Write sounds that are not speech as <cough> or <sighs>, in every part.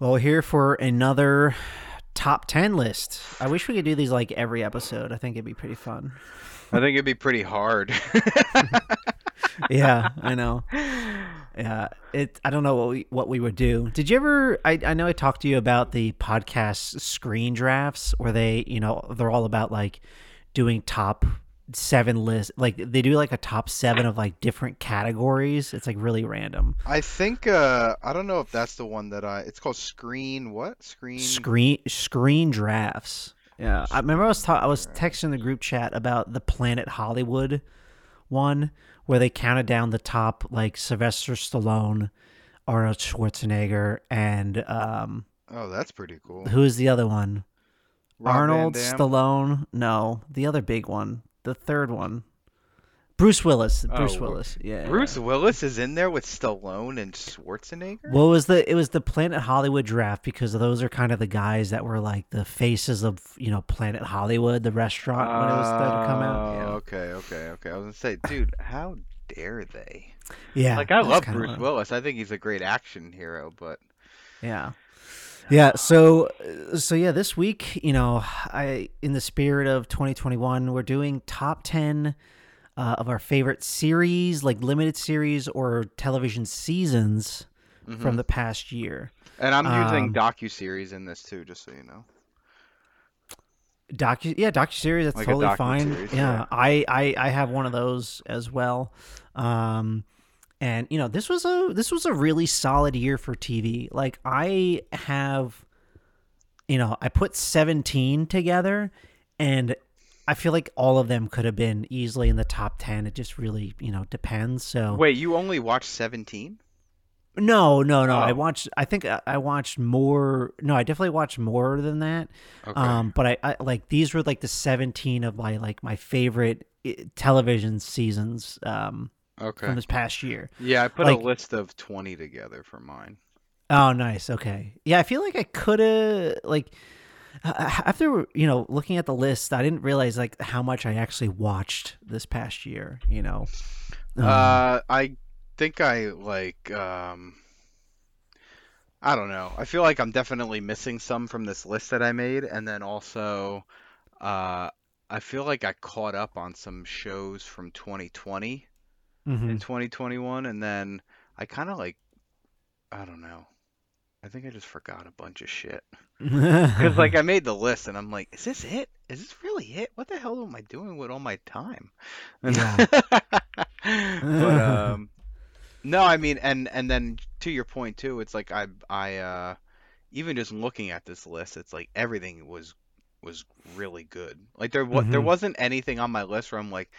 Well, we're here for another top 10 list. I wish we could do these like every episode. I think it'd be pretty fun. I think it'd be pretty hard. <laughs> yeah, I know. Yeah, it. I don't know what we what we would do. Did you ever? I I know I talked to you about the podcast screen drafts, where they, you know, they're all about like doing top seven list. Like they do like a top seven of like different categories. It's like really random. I think uh I don't know if that's the one that I. It's called Screen what Screen Screen screen drafts. Yeah, I remember I was ta- I was texting the group chat about the Planet Hollywood one where they counted down the top like Sylvester Stallone, Arnold Schwarzenegger, and um, Oh, that's pretty cool. who is the other one? Rob Arnold Stallone. No, the other big one, the third one. Bruce Willis. Oh, Bruce Oh, Willis. Yeah. Bruce yeah. Willis is in there with Stallone and Schwarzenegger. What was the? It was the Planet Hollywood draft because those are kind of the guys that were like the faces of you know Planet Hollywood, the restaurant when it was to come out. Oh, Yeah. okay, okay, okay. I was gonna say, dude, how dare they? Yeah, like I love Bruce Willis. I think he's a great action hero, but Yeah. Yeah, so so yeah, this week, you know, I in the spirit of 2021, we're doing top 10 uh, of our favorite series, like limited series or television seasons from the past year. and I'm using Um, docu series in this too, just so you know. Docu yeah, docu series that's Like totally fine. Yeah, yeah. I, I I have one of those as well. Um and you know, this was a this was a really solid year for TV. Like I have you know, I put 17 together and I feel like all of them could have been easily in the top 10. It just really, you know, depends. So Wait, you only watched 17? no, no, no. I Oh. watched I think I, I watched more No, I definitely watched more than that. Okay. Um, but I, I like these were like the 17 of my like my favorite eh, television seasons um okay. from this past year. Yeah, I put like- a list of 20 together for mine. Oh, nice. Okay. Yeah, I feel like I could have like after you know looking at the list, I didn't realize like how much I actually watched this past year. You know. Um, Uh, I think I like um I don't know. I feel like I'm definitely missing some from this list that I made and then also uh I feel like I caught up on some shows from 2020 mhm. in 2021 and then I kind of like I don't know. I think I just forgot a bunch of shit. Cuz like I <laughs> made the list and I'm like, is this it? Is this really it? What the hell am I doing with all my time? <laughs> Yeah. but <laughs> um no, I mean and and then to your point too, it's like I I uh even just looking at this list, it's like everything was was really good. Like there wa- there wasn't anything on my list where I'm like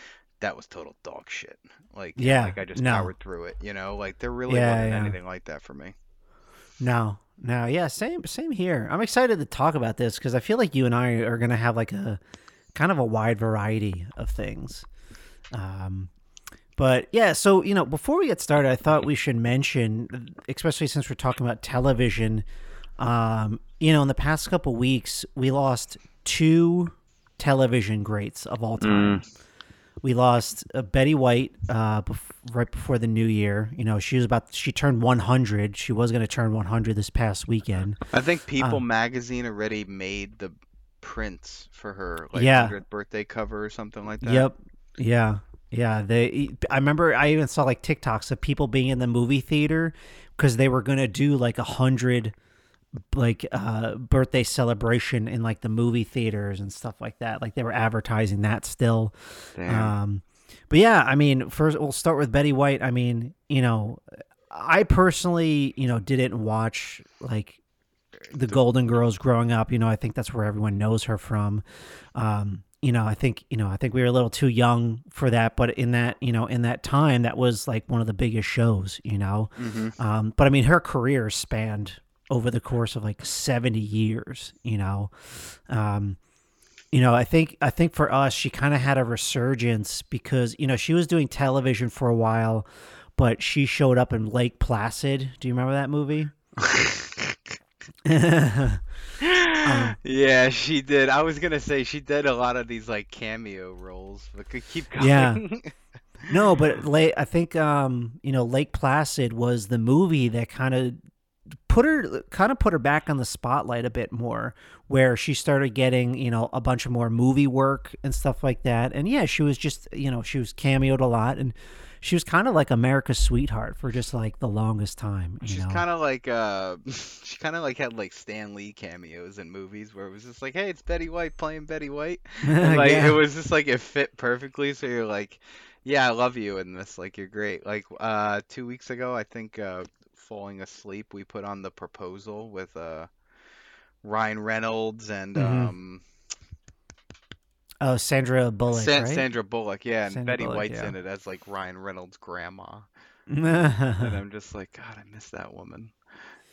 that was total dog shit. Like Yeah, like I just no. powered through it, you know? Like there really Yeah, wasn't yeah. anything like that for me. No, no, yeah, same, same here. I'm excited to talk about this because I feel like you and I are gonna have like a kind of a wide variety of things. Um, but yeah, so you know, before we get started, I thought we should mention, especially since we're talking about television. Um, you know, in the past couple weeks, we lost two television greats of all time. We lost uh, Betty White uh, bef- right before the new year. You know, she was about she turned 100. She was going to turn 100 this past weekend. I think People Um, magazine already made the prints for her like Yeah. 100th birthday cover or something like that. Yep. Yeah. Yeah. They. I remember. I even saw like TikToks of people being in the movie theater because they were going to do like a hundred like uh birthday celebration in like the movie theaters and stuff like that like they were advertising that still Damn. Um, but yeah, I mean, first we'll start with Betty White. I mean, you know, I personally, you know, didn't watch like the Golden Girls growing up. You know, I think that's where everyone knows her from. Um, you know, I think you know, I think we were a little too young for that. But in that, you know, in that time, that was like one of the biggest shows. You know, Mhm. um, but I mean, her career spanned over the course of like 70 years, you know. Um, you know, I think I think for us, she kind of had a resurgence because you know she was doing television for a while, but she showed up in Lake Placid. Do you remember that movie? <laughs> Um, yeah, she did. I was gonna say she did a lot of these like cameo roles, but could keep <laughs> going. Yeah. no, but Lake, I think um, you know Lake Placid was the movie that kind of put her kind of put her back on the spotlight a bit more where she started getting you know a bunch of more movie work and stuff like that and yeah she was just you know she was cameoed a lot and she was kind of like America's sweetheart for just like the longest time. You She's kind of like uh, <laughs> she kind of like had like Stan Lee cameos in movies where it was just like, hey, it's Betty White playing Betty White. <laughs> And, like yeah. it was just like it fit perfectly. So you're like, yeah, I love you in this. Like you're great. Like uh, two weeks ago, I think uh, falling asleep, we put on the proposal with uh Ryan Reynolds and Mhm. um oh, Sandra Bullock, San- right? Sandra Bullock. Yeah, and Sandra Betty Bullock, White's yeah. in it as like Ryan Reynolds' grandma. <laughs> And I'm just like, God, I miss that woman.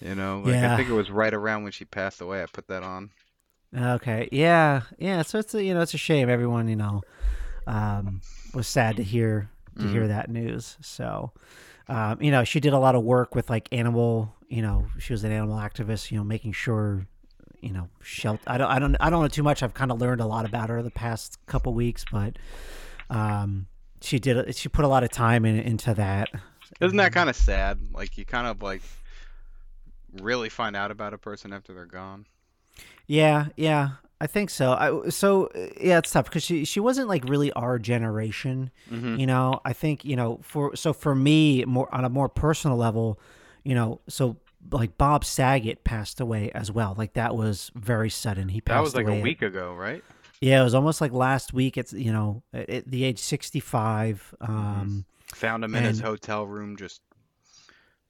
You know, like Yeah. I think it was right around when she passed away. I put that on. Okay. Yeah. Yeah. So it's a, you know it's a shame. Everyone you know um, was sad to hear to Mm-hmm. hear that news. So um, you know she did a lot of work with like animal. You know she was an animal activist. You know making sure you know shelter. I don't I don't I don't know too much. I've kind of learned a lot about her the past couple weeks, but um, she did she put a lot of time in, into that. Isn't that kind of sad? Like you kind of like really find out about a person after they're gone. Yeah, yeah, I think so. I so yeah, it's tough because she she wasn't like really our generation. Mm-hmm. You know, I think you know for so for me more on a more personal level, you know, so like Bob Saget passed away as well. Like that was very sudden. He passed That was like a at- week ago, right? yeah, it was almost like last week. It's you know at, at the age sixty five. Mm-hmm. Um, Found him in his hotel room, just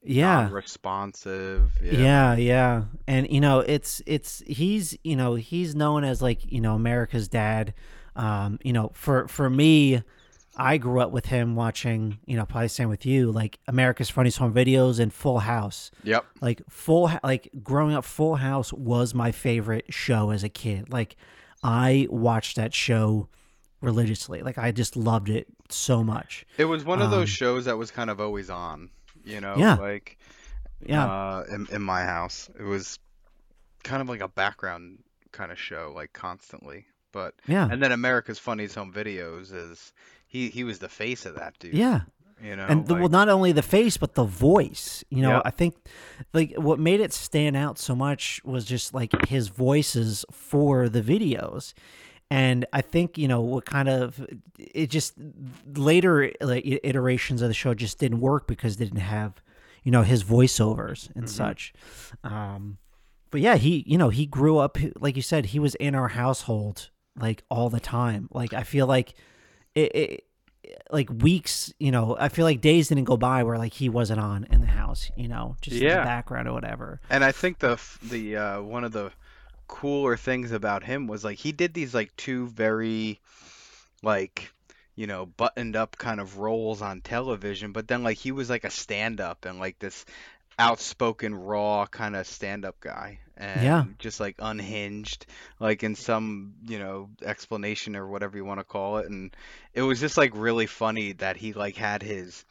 yeah, responsive. Yeah. Yeah, yeah. And you know, it's it's he's, you know, he's known as like, you know, America's dad. Um, you know, for for me, I grew up with him watching, you know, probably same with you, like America's Funniest Home Videos and Full House. Yep. Like Full like growing up Full House was my favorite show as a kid. Like I watched that show religiously. Like I just loved it so much. It was one of those Um, shows that was kind of always on. You know, Yeah. like Yeah. uh, in in my house, it was kind of like a background kind of show, like constantly. But yeah. and then America's Funniest Home Videos is he he was the face of that dude. Yeah. You know, and the, well, not only the face but the voice. You know, Yep. I think like what made it stand out so much was just like his voices for the videos. And I think you know what kind of it just later like, iterations of the show just didn't work because they didn't have you know his voiceovers and such. Um, but yeah, he you know he grew up like you said he was in our household like all the time. Like I feel like it, it like weeks, you know, I feel like days didn't go by where like he wasn't on in the house, you know, just in the background or whatever. And I think the the uh, one of the cooler things about him was like he did these like two very like you know buttoned up kind of roles on television, but then like he was like a stand up and like this outspoken raw kind of stand up guy and Yeah. just like unhinged like in some you know explanation or whatever you want to call it and it was just like really funny that he like had his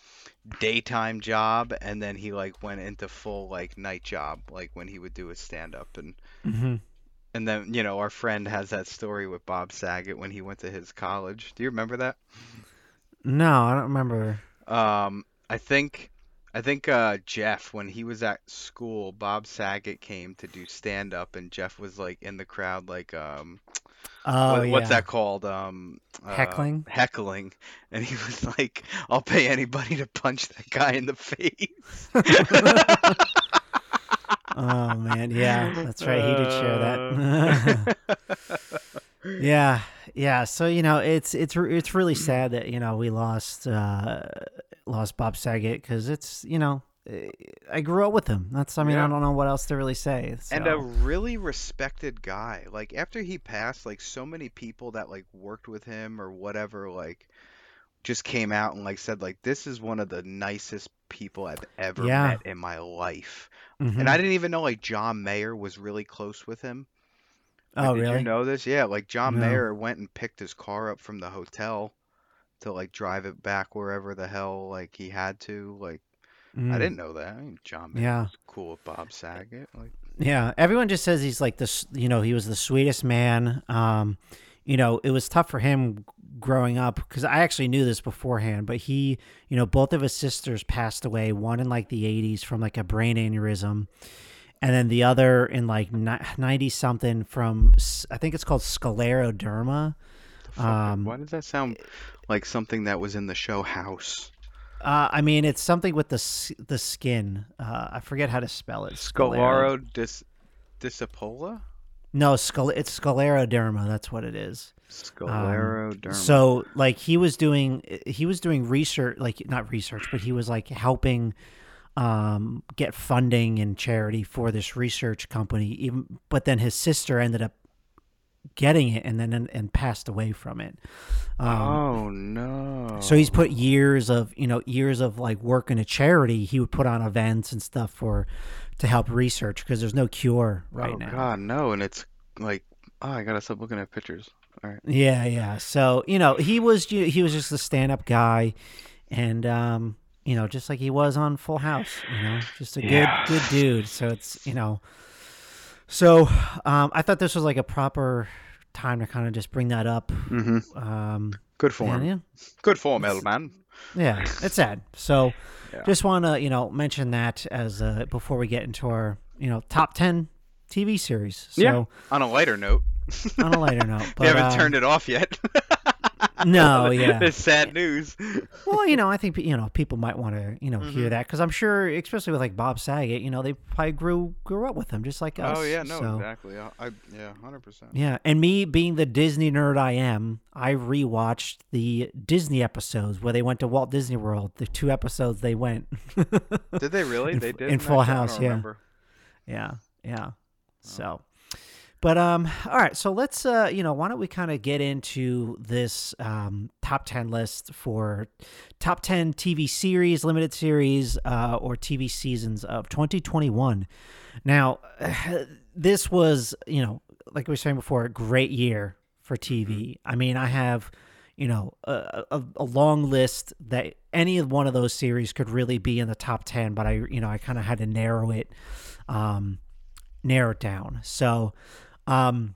daytime job and then he like went into full like night job like when he would do his stand up and Mm-hmm. And then you know our friend has that story with Bob Saget when he went to his college. Do you remember that? No, I don't remember. Um I think I think uh Jeff when he was at school, Bob Saget came to do stand up and Jeff was like in the crowd like um Oh, what- yeah. what's that called? Um uh, Heckling? heckling and he was like I'll pay anybody to punch that guy in the face. <laughs> <laughs> oh man, yeah, <laughs> that's right. He did share that. <laughs> yeah, yeah. So you know, it's it's it's really sad that you know we lost uh lost Bob Saget because it's you know I grew up with him. That's I mean Yeah. I don't know what else to really say. and a really respected guy. Like after he passed, like so many people that like worked with him or whatever, like just came out and like said like this is one of the nicest people I've ever Yeah. met in my life. Mhm. And I didn't even know like John Mayer was really close with him. Like, oh did really? you know this? Yeah, like John No. Mayer went and picked his car up from the hotel to like drive it back wherever the hell like he had to. Like I Mm. didn't know that. I mean, John Mayer Yeah. was cool with Bob Saget. Like Yeah, everyone just says he's like this. You know, he was the sweetest man. Um, you know, it was tough for him growing up because I actually knew this beforehand. But he, you know, both of his sisters passed away. One in like the '80s from like a brain aneurysm, and then the other in like ninety something from I think it's called scleroderma. Um, Why does that sound like something that was in the show House? Uh, I mean, it's something with the the skin. Uh, I forget how to spell it. Scalaro dis? No, scler- it's scleroderma. That's what it is. Scleroderma. So like he was doing he was doing research like not research but he was like helping um get funding and charity for this research company even but then his sister ended up getting it and then and, and passed away from it. Um, oh no. so he's put years of you know years of like work in a charity. He would put on events and stuff for to help research because there's no cure right oh now. god, no, and it's like oh, I gotta stop looking at pictures. All right. Yeah, yeah. So you know, he was he was just a stand up guy, and um, you know, just like he was on Full House. You know, just a good good dude. So it's you know, so um, I thought this was like a proper time to kind of just bring that up. Mm-hmm. Um, Good form. and yeah, Good form, old man. yeah, it's sad. So Yeah. just want to you know mention that as uh, before we get into our you know top ten TV series. So Yeah. On a lighter note, on a lighter note, <laughs> but we haven't um, turned it off yet. <laughs> No, <laughs> yeah. It's sad news. Well, you know, I think you know people might want to you know Mm-hmm. hear that because I'm sure, especially with like Bob Saget, you know, they probably grew grew up with him just like us. Oh yeah, no, so, exactly. I, I yeah, hundred percent. Yeah, and me being the Disney nerd I am, I rewatched the Disney episodes where they went to Walt Disney World. The two episodes they went. Did they really? <laughs> In they did in Full House, yeah. remember. yeah, yeah. So, but um, all right. So let's uh, you know, why don't we kind of get into this um top ten list for top ten TV series, limited series, uh, or TV seasons of 2021. Now, <sighs> this was you know, like we were saying before, a great year for TV. I mean, I have. You know, a, a, a long list that any one of those series could really be in the top ten, but I, you know, I kind of had to narrow it, um, narrow it down. So, um,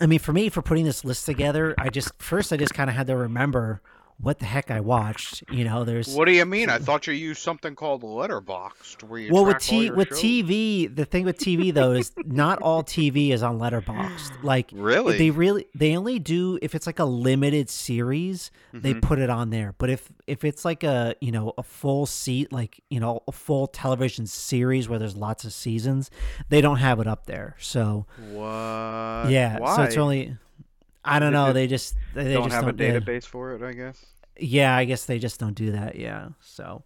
I mean, for me, for putting this list together, I just first I just kind of had to remember what the heck I watched. You know, there's What do you mean? I <laughs> thought you used something called Letterboxd, where you well with T with shows. TV. The thing with TV though is not all TV is on Letterboxd. <gasps> Like Really? they really they only do if it's like a limited series they Mhm. put it on there. But if if it's like a you know a full seat like you know a full television series where there's lots of seasons, they don't have it up there. So What? yeah, Why? so it's only. I don't know. They just they, don't just have don't a database for it, I guess. Yeah, I guess they just don't do that. Yeah, so.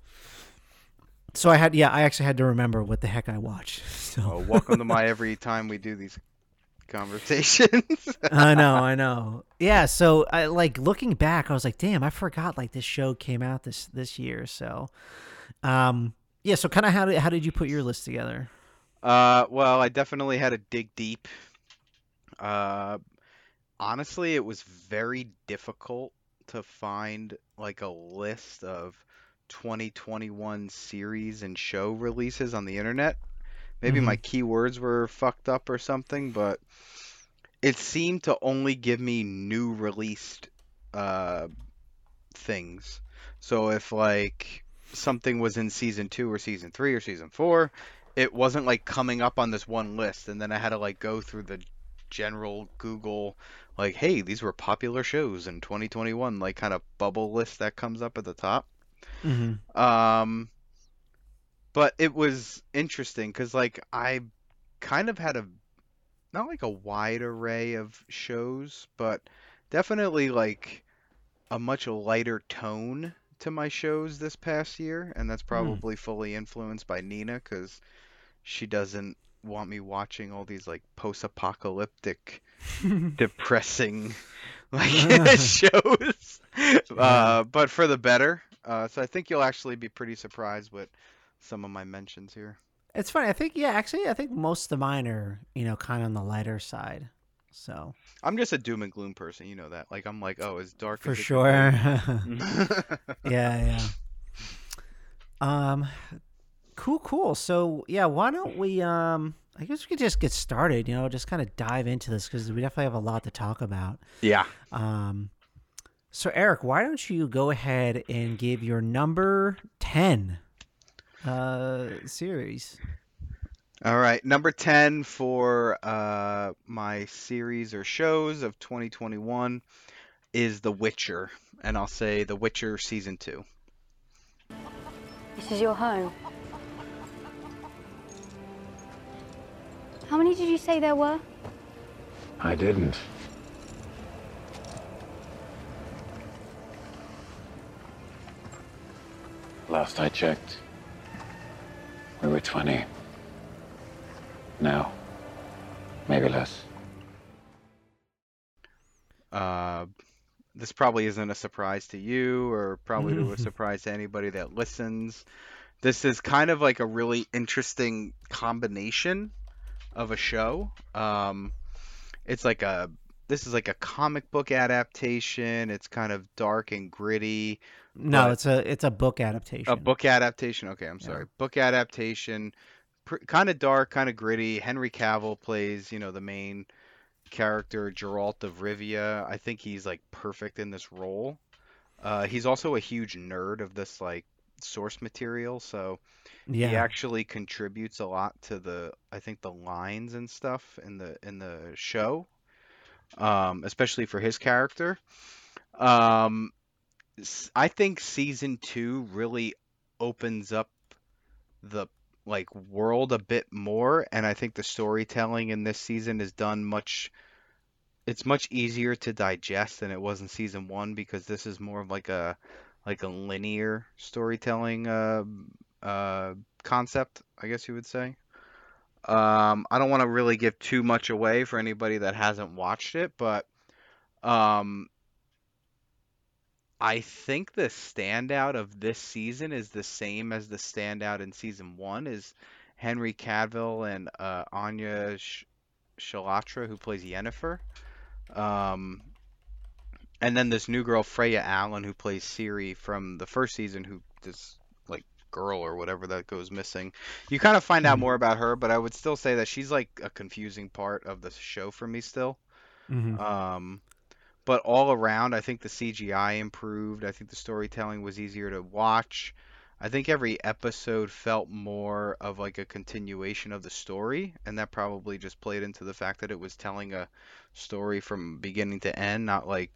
So I had, yeah, I actually had to remember what the heck I watched. <laughs> So Oh, welcome to my every time we do these conversations. <laughs> I know, I know. Yeah, so I like looking back, I was like, damn, I forgot like this show came out this this year. So, um, yeah. So kind of how did how did you put your list together? Uh, well, I definitely had to dig deep. Uh, honestly, it was very difficult to find like a list of 2021 series and show releases on the internet. Maybe Mhm. my keywords were fucked up or something, but it seemed to only give me new released uh things. So if like something was in season 2 or season 3 or season 4, it wasn't like coming up on this one list and then I had to like go through the general Google like hey, these were popular shows in 2021 like kind of bubble list that comes up at the top. Mm-hmm. Um, but it was interesting because like I kind of had a not like a wide array of shows, but definitely like a much lighter tone to my shows this past year, and that's probably fully influenced by Nina because she doesn't want me watching all these like post-apocalyptic <laughs> depressing <laughs> like <laughs> shows uh, but for the better uh, so i think you'll actually be pretty surprised with some of my mentions here It's funny. I think yeah, actually, I think most of mine are you know kind of on the lighter side. So i'm just a doom and gloom person you know that like i'm like oh it's dark for sure. yeah, yeah. Um, cool, cool. So yeah, why don't we? Um, I guess we could just get started. You know, just kind of dive into this because we definitely have a lot to talk about. yeah Um, so Eric, why don't you go ahead and give your number ten uh series? All right, number 10 for uh, my series or shows of 2021 is The Witcher, and I'll say The Witcher season 2. This is your home. How many did you say there were? I didn't. Last I checked, we were 20. Now, maybe less. Uh, this probably isn't a surprise to you, or probably to a <laughs> surprise to anybody that listens. This is kind of like a really interesting combination of a show. Um, it's like a this is like a comic book adaptation. It's kind of dark and gritty. No, it's a it's a book adaptation. A book adaptation. Okay, I'm sorry. Book adaptation. Pr- kind of dark, kind of gritty. Henry Cavill plays, you know, the main character, Geralt of Rivia. I think he's like perfect in this role. Uh, he's also a huge nerd of this like source material, so Yeah. he actually contributes a lot to the I think the lines and stuff in the in the show, um, especially for his character. Um, I think season two really opens up the like world a bit more, and I think the storytelling in this season is done much. It's much easier to digest than it was in season one because this is more of like a like a linear storytelling uh, uh, concept, I guess you would say. Um, I don't want to really give too much away for anybody that hasn't watched it, but um, I think the standout of this season is the same as the standout in season one is Henry Cavill and uh, Anya Sh- Chalotra, who plays Yennefer. Um, and then this new girl, Freya Allan, who plays Ciri from the first season, who this like girl or whatever that goes missing. You kind of find out Mhm. more about her, but I would still say that she's like a confusing part of the show for me still. Mhm. Um, but all around, I think the CGI improved. I think the storytelling was easier to watch. I think every episode felt more of like a continuation of the story, and that probably just played into the fact that it was telling a story from beginning to end, not like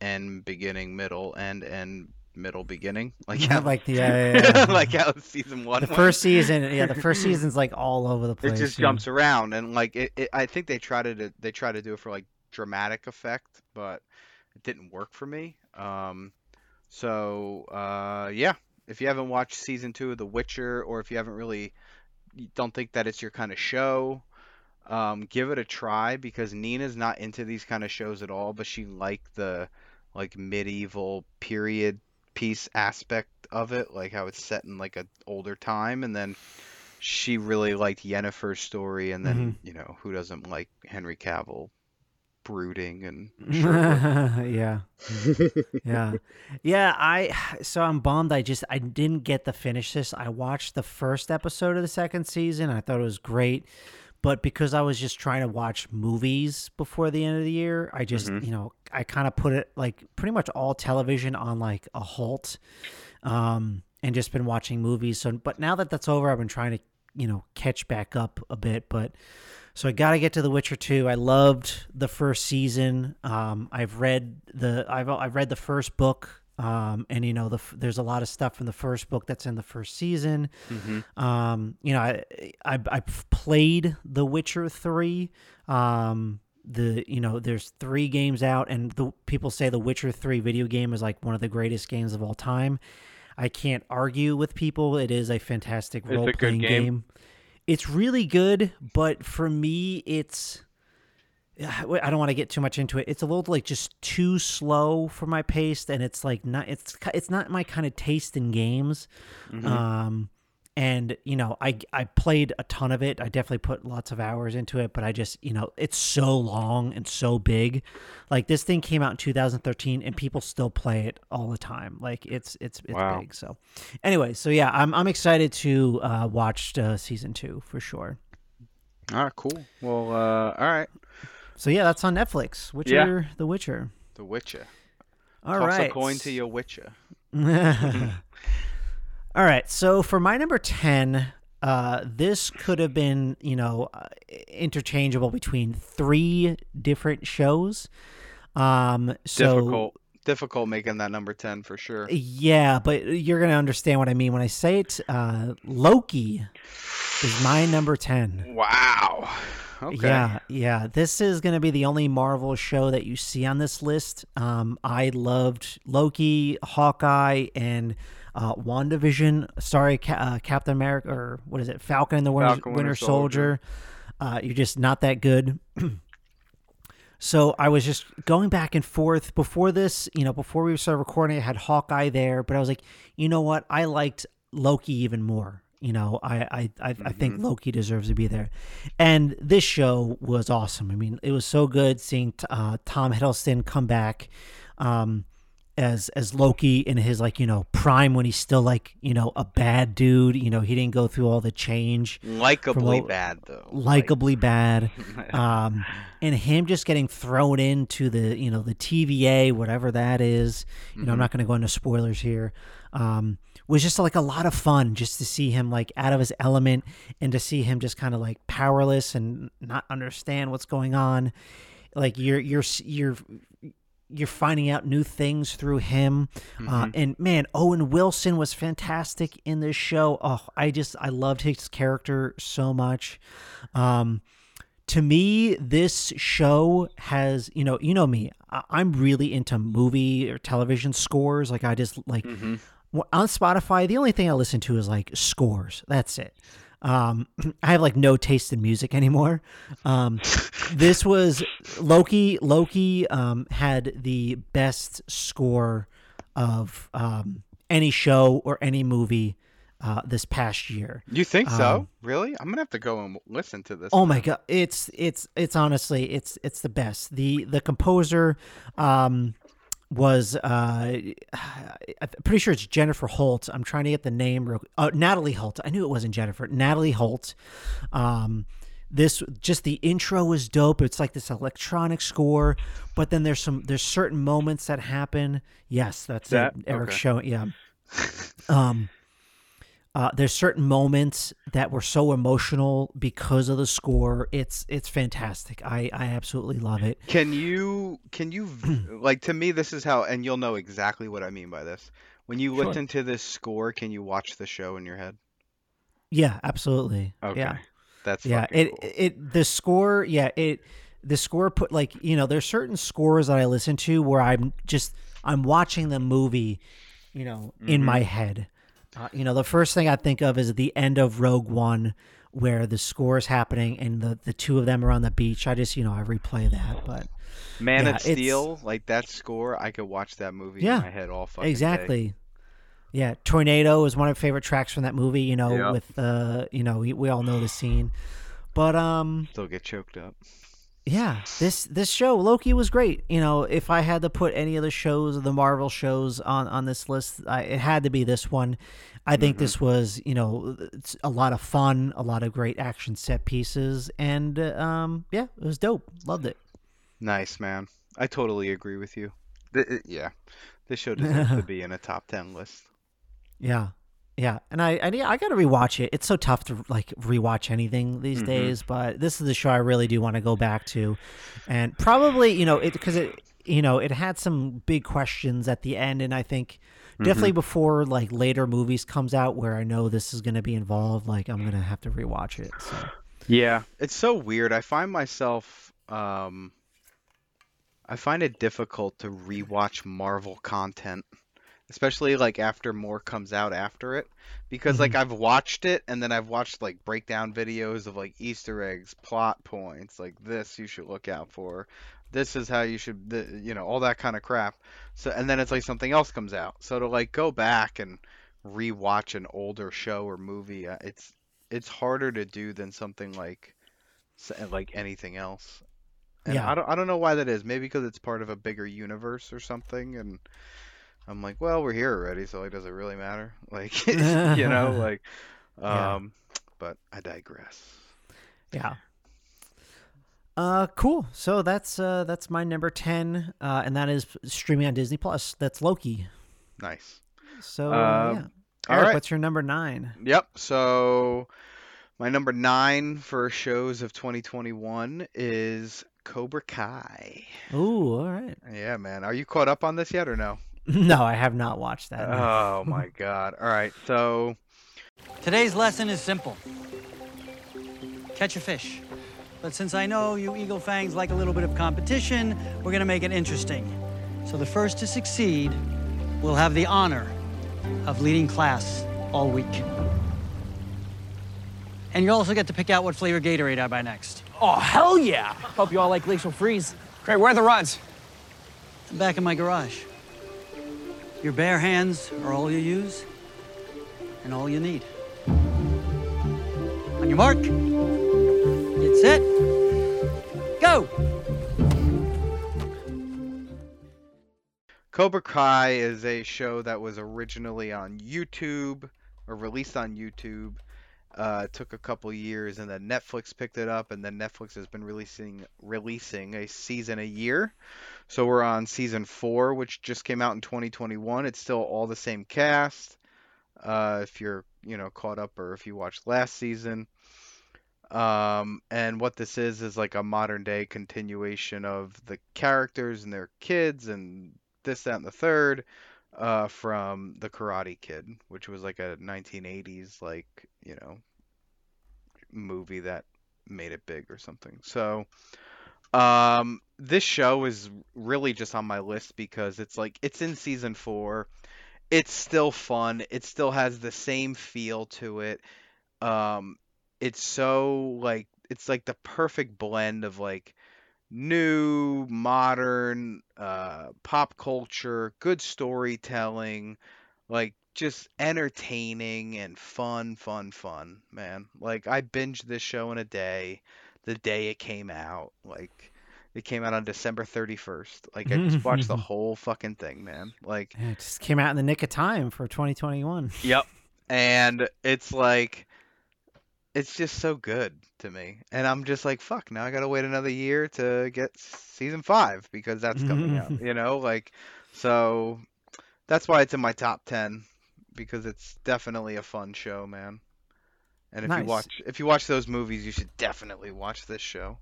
end, beginning, middle, end, end, middle, beginning, <laughs> like how <laughs> like the yeah, yeah, yeah. <laughs> like how season one the was. first season. Yeah, the first season's like all over the place. It just jumps around and like it, it I think they tried to they try to do it for like dramatic effect, but it didn't work for me. Um so uh yeah, if you haven't watched season 2 of The Witcher or if you haven't really you don't think that it's your kind of show, um give it a try because Nina's not into these kind of shows at all, but she liked the like medieval period piece aspect of it, like how it's set in like an older time and then she really liked Yennefer's story, and then mm-hmm. you know who doesn't like Henry Cavill brooding and <laughs> yeah. yeah. Yeah, I so I'm bummed I just I didn't get to finish this. I watched the first episode of the second season. I thought it was great. But because I was just trying to watch movies before the end of the year, I just, you know, I kind of put it like pretty much all television on like a halt. Um and just been watching movies. So but now that that's over, I've been trying to, you know, catch back up a bit, but so I got to get to The Witcher 2. I loved the first season. Um, I've read the I've I've read the first book. Um, and you know the there's a lot of stuff from the first book that's in the first season. Um, you know I, I I've played The Witcher 3. Um, the you know there's three games out and the people say The Witcher 3 video game is like one of the greatest games of all time. I can't argue with people. It is a fantastic role playing game. game. It's really good, but for me, it's. I don't want to get too much into it. It's a little like just too slow for my pace, and it's like not. It's it's not my kind of taste in games. Um, and you know, I I played a ton of it. I definitely put lots of hours into it, but I just you know, it's so long and so big. Like this thing came out in 2013, and people still play it all the time. Like it's it's it's Wow. big. So, anyway, so yeah, I'm I'm excited to uh, watch uh, season two for sure. All right, cool. Well, uh, all right, So yeah, that's on Netflix. Witcher, The Witcher. The Witcher. All Toss right. a coin to your Witcher. <laughs> All right. So for my number 10, uh, this could have been, you know, uh, interchangeable between three different shows. Um, so difficult, difficult making that number ten for sure. Yeah, but you're gonna understand what I mean when I say it. Uh, Loki is my number ten. Wow. Okay. Yeah, yeah. This is going to be the only Marvel show that you see on this list. Um, I loved Loki, Hawkeye, and uh, WandaVision. Sorry, Ca- uh, Captain America, or what is it? Falcon and the Winter, Falcon, Winter, Winter Soldier. Uh, you're just not that good. <clears throat> so I was just going back and forth before this. You know, before we started recording, I had Hawkeye there, but I was like, you know what? I liked Loki even more. You know, I I I, I think Loki deserves to be there, and this show was awesome. I mean, it was so good seeing uh, Tom Hiddleston come back um, as as Loki in his like you know prime when he's still like you know a bad dude. You know, he didn't go through all the change. Likably bad though. Likably <laughs> bad, <laughs> um, and him just getting thrown into the you know the TVA whatever that is. You know, I'm not going to go into spoilers here. Um, was just like a lot of fun just to see him like out of his element and to see him just kind of like powerless and not understand what's going on. Like you're you're you're you're finding out new things through him. Uh, and man, Owen Wilson was fantastic in this show. Oh, I just I loved his character so much. Um, to me, this show has you know you know me. I, I'm really into movie or television scores. Like I just like w- on Spotify. The only thing I listen to is like scores. That's it. Um, <clears throat> I have like no taste in music anymore. Um, <laughs> this was Loki. Loki um, had the best score of um, any show or any movie uh, this past year. You think so? Um, really? I'm gonna have to go and listen to this. Oh my god, it's it's it's honestly it's it's the best. The the composer um was uh I'm pretty sure it's Jennifer Holt. I'm trying to get the name real uh, Natalie Holt. I knew it wasn't Jennifer. Natalie Holt. Um this just the intro was dope. It's like this electronic score, but then there's some there's certain moments that happen. Yes, that's That- it. Eric okay. showing yeah. <laughs> Um uh, there's certain moments that were so emotional because of the score. It's it's fantastic. I I absolutely love it. Can you can you <clears throat> like to me this is how and you'll know exactly what I mean by this. When you Sure. listen to this score, can you watch the show in your head? Yeah, absolutely. Okay. Yeah, That's yeah. It cool. it the score. Yeah, it the score put like you know there's certain scores that I listen to where I'm just I'm watching the movie, you know, in my head. Uh, you know, the first thing I think of is the end of Rogue One, where the score is happening and the the two of them are on the beach. I just you know I replay that, but. Man yeah, of it's- Steel, like that score, I could watch that movie Yeah, in my head all fucking day. exactly yeah tornado is one of my favorite tracks from that movie you know Yeah. with uh you know we, we all know the scene but um Still get choked up. Yeah this this show loki was great you know if i had to put any of the shows the marvel shows on on this list I, it had to be this one i think this was you know it's a lot of fun a lot of great action set pieces and um yeah it was dope loved it Nice, man. I totally agree with you. Th- yeah. This show deserves to <laughs> be in a top 10 list. Yeah. Yeah, and I I, I got to rewatch it. It's so tough to like rewatch anything these Mhm. days, but this is the show I really do want to go back to, and probably you know it because it you know it had some big questions at the end, and I think definitely before like later movies comes out where I know this is going to be involved, like I'm gonna have to rewatch it. So Yeah. It's so weird. I find myself um I find it difficult to rewatch Marvel content, especially like after more comes out after it because like I've watched it and then I've watched like breakdown videos of like Easter eggs, plot points, like this you should look out for. This is how you should you know, all that kind of crap. So and then it's like something else comes out. So to like go back and rewatch an older show or movie, uh, it's it's harder to do than something like like anything else. And Yeah. I don't I don't know why that is. Maybe because it's part of a bigger universe or something and I'm like, well, we're here already, so like does it really matter? <laughs> Like <laughs> you know, like <laughs> Yeah. um but I digress. yeah. Uh, cool. So that's uh that's my number ten, uh, and that is streaming on Disney Plus. That's Loki. Nice. So Um, yeah. All Eric, right. what's your number nine? Yep. So my number nine for shows of 2021 is Cobra Kai. Ooh, all right. Yeah, man. Are you caught up on this yet or no? <laughs> No, I have not watched that. Oh my <laughs> God. All right. So Today's lesson is simple catch a fish. But since I know you Eagle Fangs like a little bit of competition, we're gonna make it interesting. So the first to succeed will have the honor of leading class all week. And you also get to pick out what flavor Gatorade I buy next. Oh, hell yeah! Hope you all like Glacier Freeze. Great, where are the rods? Back in my garage. Your bare hands are all you use and all you need. On your mark, get set, go! Cobra Kai is a show that was originally on YouTube or released on YouTube. Uh, it took a couple years, and then Netflix picked it up, and then Netflix has been releasing releasing a season a year. So we're on season four, which just came out in 2021. It's still all the same cast. Uh, if you're you know caught up or if you watched last season. Um, and what this is is like a modern day continuation of the characters and their kids and this, that, and the third uh, from The Karate Kid, which was like a 1980s, like, you know, movie that made it big or something. So, um, this show is really just on my list because it's like, it's in season four. It's still fun. It still has the same feel to it. Um, it's so like, it's like the perfect blend of like, new, modern, uh, pop culture, good storytelling, like just entertaining and fun, fun, fun, man. Like I binged this show in a day, the day it came out. Like it came out on December 31st. Like I just watched the <laughs> whole fucking thing, man. Like it just came out in the nick of time for 2021. Yep. And it's like it's just so good to me. And I'm just like, fuck, now I gotta wait another year to get season five because that's coming out. <laughs> You know, like so that's why it's in my top ten. Because it's definitely a fun show, man. And if you watch if you watch those movies, you should definitely watch this show.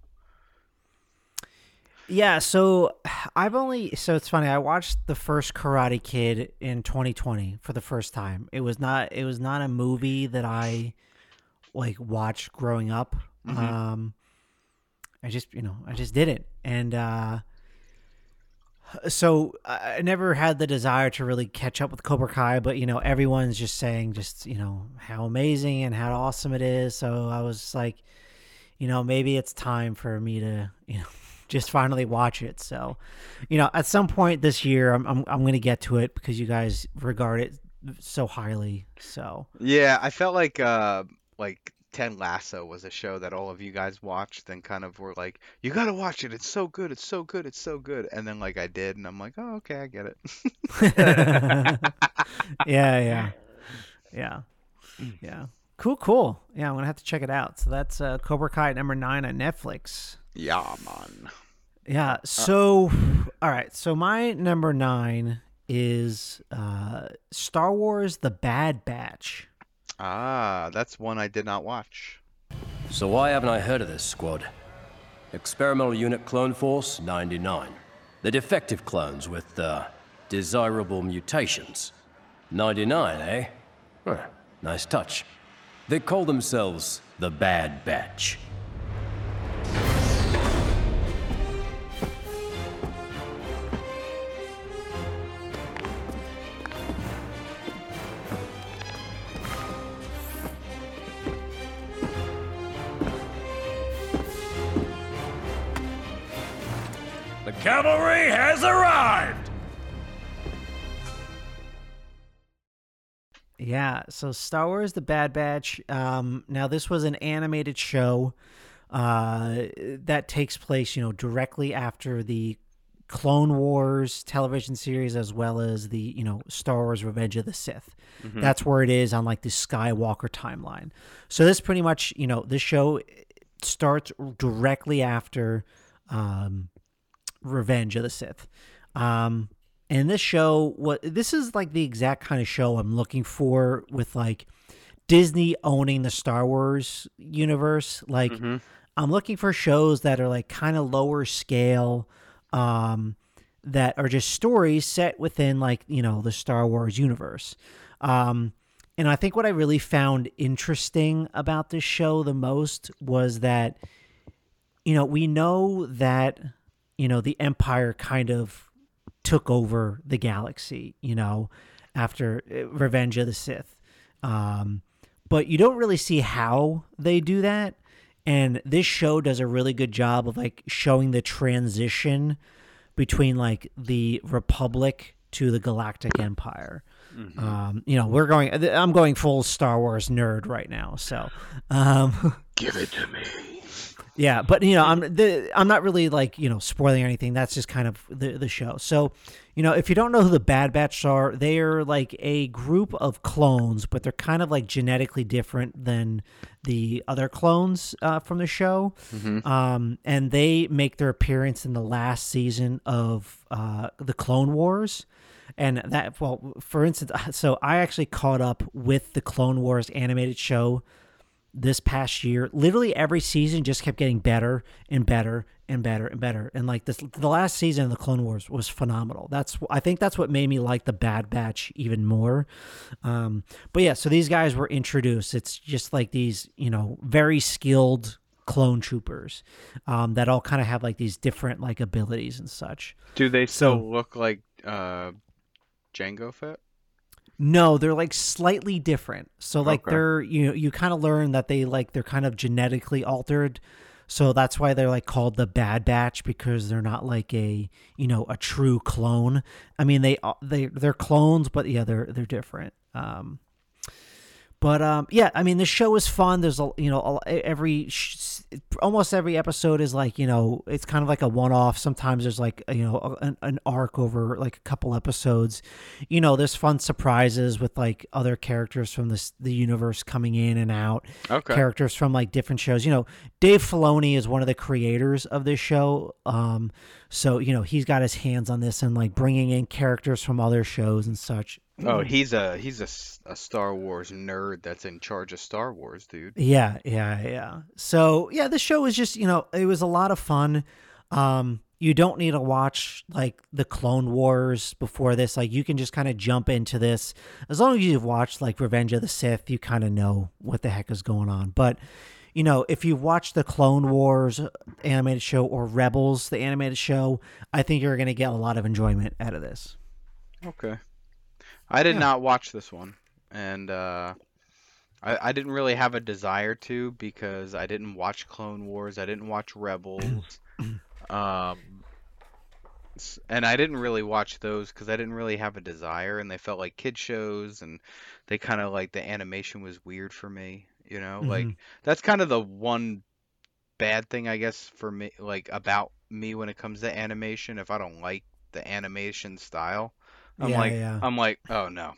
Yeah, so I've only so it's funny. I watched the first Karate Kid in 2020 for the first time. It was not it was not a movie that I like watched growing up. Mhm. Um I just, you know, I just did it. And uh so I never had the desire to really catch up with Cobra Kai, but you know, everyone's just saying just, you know, how amazing and how awesome it is. So I was like, you know, maybe it's time for me to, <laughs> you know, just finally watch it. So, you know, at some point this year, I'm I'm, I'm going to get to it because you guys regard it so highly. So, Yeah, I felt like uh like Ted Lasso was a show that all of you guys watched and kind of were like, you gotta watch it. It's so good. It's so good. It's so good. And then like I did, and I'm like, oh okay, I get it. <laughs> yeah, yeah, yeah, yeah. Cool, cool. Yeah, I'm gonna have to check it out. So that's uh, Cobra Kai number nine on Netflix. yeah, man. Yeah. So, all right. So my number nine is uh, Star Wars: The Bad Batch. Ah, that's one I did not watch. So why haven't I heard of this squad? Experimental Unit Clone Force 99. The defective clones with, uh, desirable mutations. 99, eh? Huh, nice touch. They call themselves the Bad Batch. Cavalry has arrived! Yeah, so Star Wars: The Bad Batch. Um, now this was an animated show uh, that takes place, you know, directly after the Clone Wars television series, as well as the you know Star Wars: Revenge of the Sith. That's where it is on like the Skywalker timeline. So this pretty much, you know, this show starts directly after um, Revenge of the Sith. Um, And this show, what this is like the exact kind of show I'm looking for with like Disney owning the Star Wars universe. Like Mm-hmm. I'm looking for shows that are like kind of lower scale, um, that are just stories set within like you know the Star Wars universe. Um, and I think what I really found interesting about this show the most was that, you know, we know that, you know, the Empire kind of took over the galaxy, you know, after uh, Revenge of the Sith. Um, but you don't really see how they do that. And this show does a really good job of like showing the transition between like the Republic to the Galactic Empire. Um, you know, we're going. I'm going full Star Wars nerd right now. So, um, <laughs> Give it to me. Yeah, but you know, I'm the I'm not really like you know spoiling anything. That's just kind of the the show. So, you know, if you don't know who the Bad Batch are, they are like a group of clones, but they're kind of like genetically different than the other clones uh, from the show. Um, and they make their appearance in the last season of uh, the Clone Wars. And that, well, for instance, <laughs> so I actually caught up with the Clone Wars animated show this past year. Literally every season just kept getting better and better and better and better. And like this, the last season of the Clone Wars was phenomenal. That's I think that's what made me like the Bad Batch even more. Um, but yeah, so these guys were introduced. It's just like these, you know, very skilled clone troopers um, that all kind of have like these different like abilities and such. Do they still So- look like uh, Jango Fett? No, they're like slightly different. So like Okay. they're you know you kind of learn that they like they're kind of genetically altered. So that's why they're like called the Bad Batch because they're not like a you know a true clone. I mean they they they're clones, but yeah they're they're different. Um, but um, yeah, I mean the show is fun. There's a you know a- almost every episode is like you know it's kind of like a one off. Sometimes there's like you know an, an arc over like a couple episodes. You know, there's fun surprises with like other characters from this the universe coming in and out. Okay. Characters from like different shows. You know, Dave Filoni is one of the creators of this show. Um, so you know he's got his hands on this and like bringing in characters from other shows and such. Oh, he's a he's a Star Wars nerd that's in charge of Star Wars, dude. Yeah, yeah, yeah. So yeah, the show was just you know it was a lot of fun. Um, you don't need to watch like the Clone Wars before this. Like you can just kind of jump into this as long as you've watched like Revenge of the Sith. You kind of know what the heck is going on. But you know if you watch the Clone Wars animated show or Rebels the animated show, I think you're gonna get a lot of enjoyment out of this. Okay. I did Yeah. not watch this one, and uh, I I didn't really have a desire to because I didn't watch Clone Wars. I didn't watch Rebels. <clears throat> um, and I didn't really watch those because I didn't really have a desire, and they felt like kid shows, and they kind of like the animation was weird for me. You know, like Mhm. that's kind of the one bad thing I guess for me, like about me when it comes to animation. If I don't like the animation style, I'm Yeah, like, yeah. I'm like, oh no,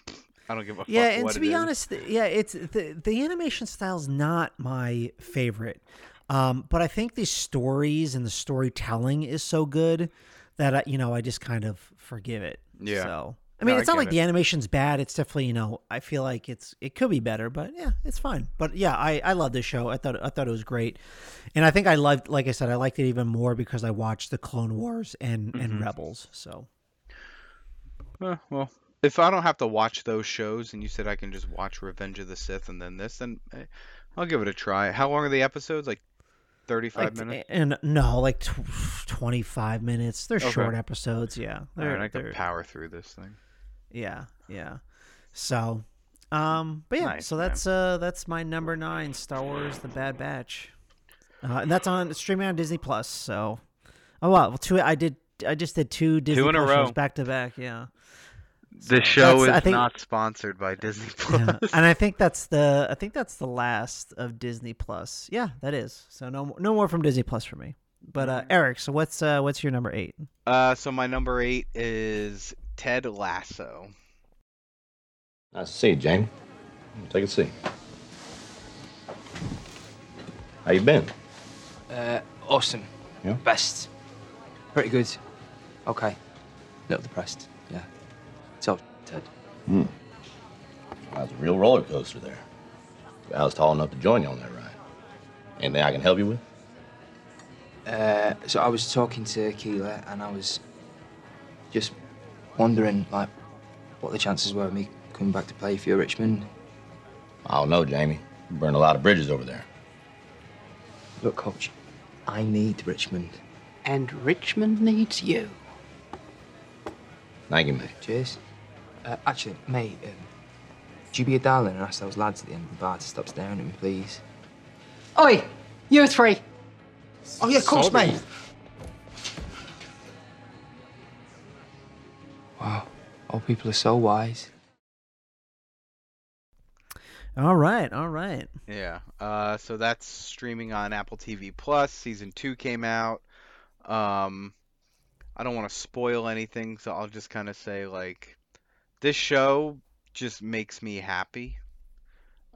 I don't give a fuck. Yeah, and to be is." honest, th- yeah, it's the the animation style's not my favorite. Um, but I think the stories and the storytelling is so good that I, you know I just kind of forgive it. Yeah. So I No, mean, I it's not like it. the animation's bad. It's definitely you know I feel like it's it could be better, but yeah, it's fine. But yeah, I I love this show. I thought I thought it was great, and I think I loved like I said I liked it even more because I watched the Clone Wars and Mm-hmm. and Rebels. So Uh, well, if I don't have to watch those shows, and you said I can just watch Revenge of the Sith and then this, then eh, I'll give it a try. How long are the episodes? Like thirty-five like, minutes. and no, like twenty five minutes. They're Okay. short episodes. Yeah, they're, right, I can they're- power through this thing. Yeah, yeah. So, um, but yeah, Nice, so man. that's uh that's my number nine, Star Wars: The Bad Batch, uh, and that's on streaming on Disney Plus. So, oh wow, well, two I did I just did two Disney in a row. back to back. Yeah, The show that's- is I think- not sponsored by Disney <laughs> Plus. yeah. and I think that's the I think that's the last of Disney Plus. Yeah, that is. So no no more from Disney Plus for me. But uh, Eric, so what's uh what's your number eight? Uh, so my number eight is Ted Lasso. Nice to see you, Jane. Take a seat. How you been? Uh, awesome. Yeah? Best. Pretty good. Okay. Little depressed. Yeah. So, Ted. That was a real roller coaster there. I was tall enough to join you on that ride. Anything I can help you with? Uh, so I was talking to Keeley and I was just wondering, like, what the chances were of me coming back to play for you, Richmond. I don't know, Jamie. You burned a lot of bridges over there. Look, Coach, I need Richmond. And Richmond needs you. Thank you, mate. Cheers. Uh, actually, mate, um, would you be a darling and ask those lads at the end of the bar to stop staring at me, please? Oi, you three. Oh, yeah, of course, Sorry. mate. Wow, old people are so wise. All right, all right. Yeah. Uh, so that's streaming on Apple TV Plus. Season two came out. Um, I don't want to spoil anything, so I'll just kind of say like, this show just makes me happy.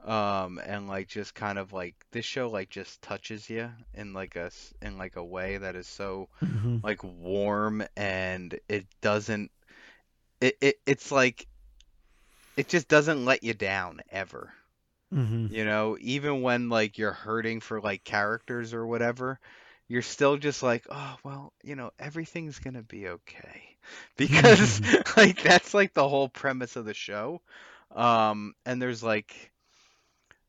Um, and like just kind of like this show like just touches you in like a in like a way that is so Mhm. like warm and it doesn't it, it it's like it just doesn't let you down ever. Mhm. You know, even when like you're hurting for like characters or whatever, you're still just like, oh, well, you know, everything's gonna be okay. <laughs> Because <laughs> <laughs> like that's like the whole premise of the show. Um, and there's like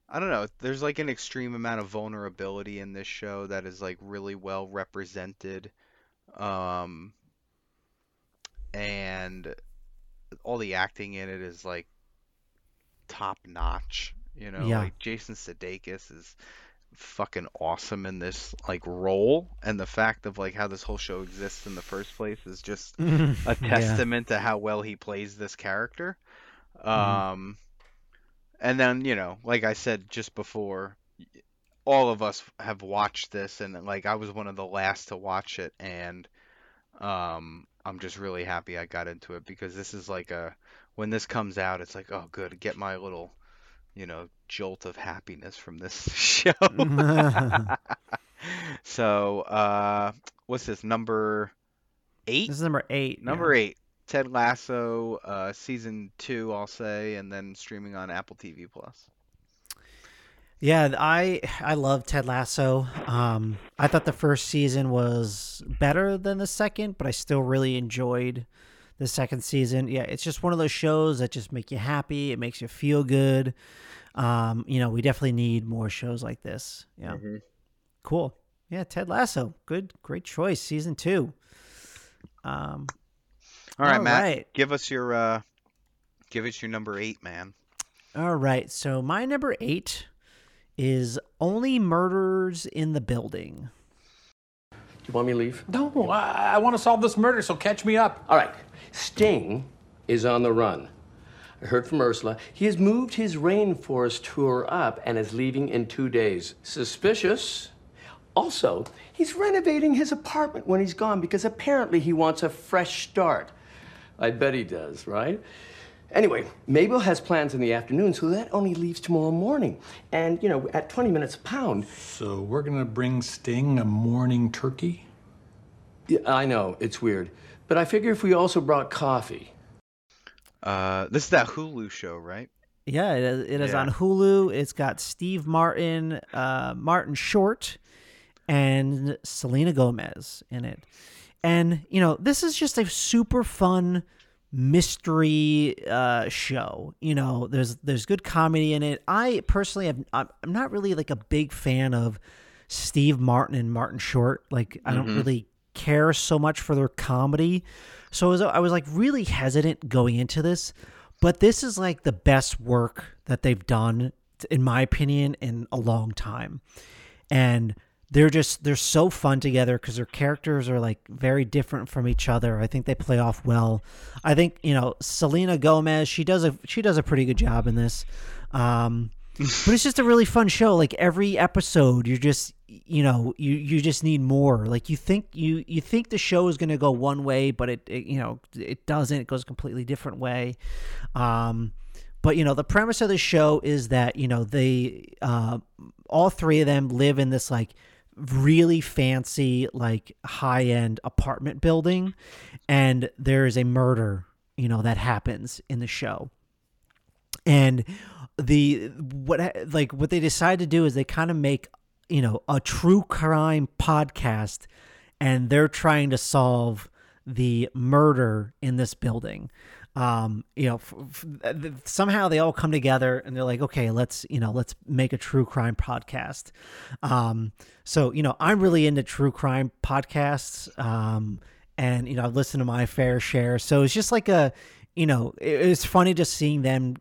I don't know, there's like an extreme amount of vulnerability in this show that is like really well represented. Um, and all the acting in it is like top notch. You know, Yeah. like Jason Sudeikis is fucking awesome in this like role, and the fact of like how this whole show exists in the first place is just <laughs> a Yeah. testament to how well he plays this character. Um, and then you know, like I said just before, all of us have watched this, and like I was one of the last to watch it, and um, I'm just really happy I got into it because this is like a when this comes out, it's like oh good, get my little you know jolt of happiness from this <laughs> <laughs> show. <laughs> so uh, what's this number eight? This is number eight. Number yeah. eight, Ted Lasso, uh, season two, I'll say, and then streaming on Apple TV Plus. Yeah, I I love Ted Lasso. Um, I thought the first season was better than the second, but I still really enjoyed the second season. Yeah, it's just one of those shows that just make you happy. It makes you feel good. Um, you know, we definitely need more shows like this. Yeah, cool. Yeah, Ted Lasso, good, great choice. Season two. Um, All right, All Matt, right. give us your uh, give us your number eight, man. All right. So my number eight is only murders in the building. Do you want me to leave? No, I, I want to solve this murder, so catch me up. All right. Sting is on the run. I heard from Ursula. He has moved his rainforest tour up and is leaving in two days. Suspicious. Also, he's renovating his apartment when he's gone because apparently he wants a fresh start. I bet he does, right? Anyway, Mabel has plans in the afternoon, so that only leaves tomorrow morning. And, you know, at 20 minutes a pound. So we're gonna bring Sting a morning turkey? Yeah, I know, it's weird. But I figure if we also brought coffee. Uh, this is that Hulu show, right? Yeah, it is, it is Yeah. on Hulu. It's got Steve Martin, uh, Martin Short, and Selena Gomez in it. And, you know, this is just a super fun mystery uh, show. You know, there's there's good comedy in it. I personally have I'm I'm not really like a big fan of Steve Martin and Martin Short. Like I don't Mhm. really care so much for their comedy. So I was, I was like really hesitant going into this, but this is like the best work that they've done, in my opinion, in a long time. And they're just they're so fun together because their characters are like very different from each other. I think they play off well. I think you know Selena Gomez. She does a she does a pretty good job in this. Um, but it's just a really fun show. Like every episode, you're just you know you you just need more. Like you think you you think the show is going to go one way, but it, it you know it doesn't. It goes a completely different way. Um, but you know the premise of the show is that you know they uh, all three of them live in this like really fancy like high end apartment building and there is a murder you know, that happens in the show. And the what like what they decide to do is they kind of make you know a true crime podcast and they're trying to solve the murder in this building. Um you know f- f- somehow they all come together and they're like okay let's you know let's make a true crime podcast. Um so you know i'm really into true crime podcasts um and you know i've listened to my fair share. So it's just like a you know it- it's funny just seeing them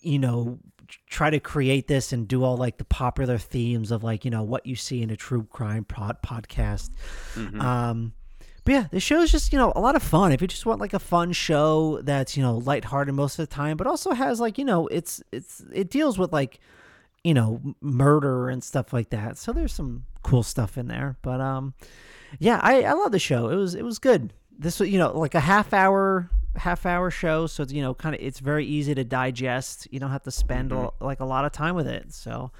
you know try to create this and do all like the popular themes of like you know what you see in a true crime pod- podcast. Mhm. um but yeah the show is just you know a lot of fun. If you just want like a fun show that's you know lighthearted most of the time but also has like you know it's it's it deals with like you know murder and stuff like that. So there's some cool stuff in there. But um yeah i i love the show. It was it was good. This was you know like a half hour half hour show so it's you know kind of it's very easy to digest you don't have to spend Mhm. a, like a lot of time with it so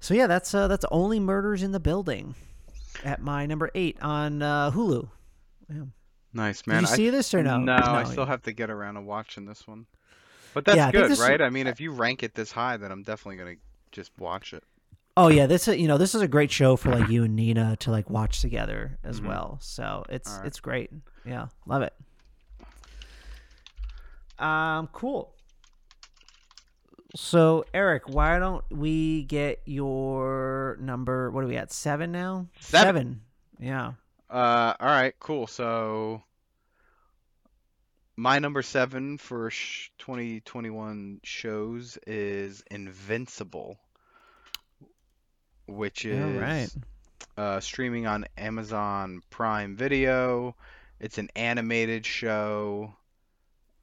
so yeah that's uh that's only murders in the building at my number eight on uh hulu yeah. Nice Did man. you I- see this or no? No, I still have to get around to watching this one. But that's Yeah, I good, is- right? I mean, if you rank it this high, then I'm definitely gonna just watch it. Oh yeah, this is you know this is a great show for like you and Nina to like watch together as Mhm. well. So it's Alright. it's great. Yeah, love it. Um, cool. So Eric, why don't we get your number? What are we at? Seven now. Seven. Yeah. Uh, all right, cool. So my number seven for sh 2021 shows is Invincible, which is All right. uh, streaming on Amazon Prime Video. It's an animated show.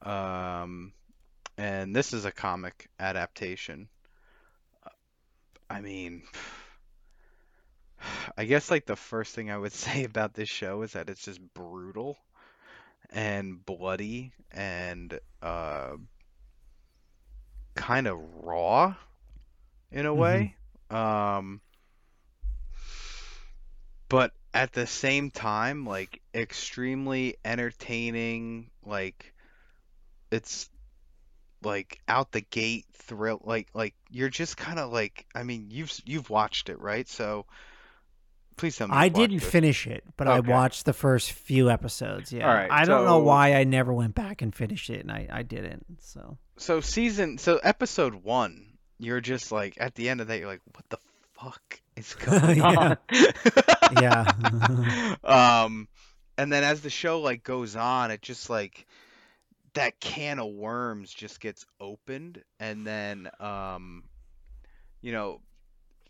Um, and this is a comic adaptation. I mean, <sighs> I guess like the first thing I would <laughs> say about this show is that it's just brutal and bloody and uh kind of raw in a way. Um but at the same time like extremely entertaining like it's like out the gate thrill like like you're just kind of like I mean you've you've watched it right so please tell me I didn't it. finish it, but I watched the first few episodes. Yeah. Right, I don't know why I never went back and finished it, and I I didn't. So. so season so episode one you're just like at the end of that you're like what the fuck is <laughs> going on Yeah. <laughs> um and then as the show like goes on it just like that can of worms just gets opened and then um you know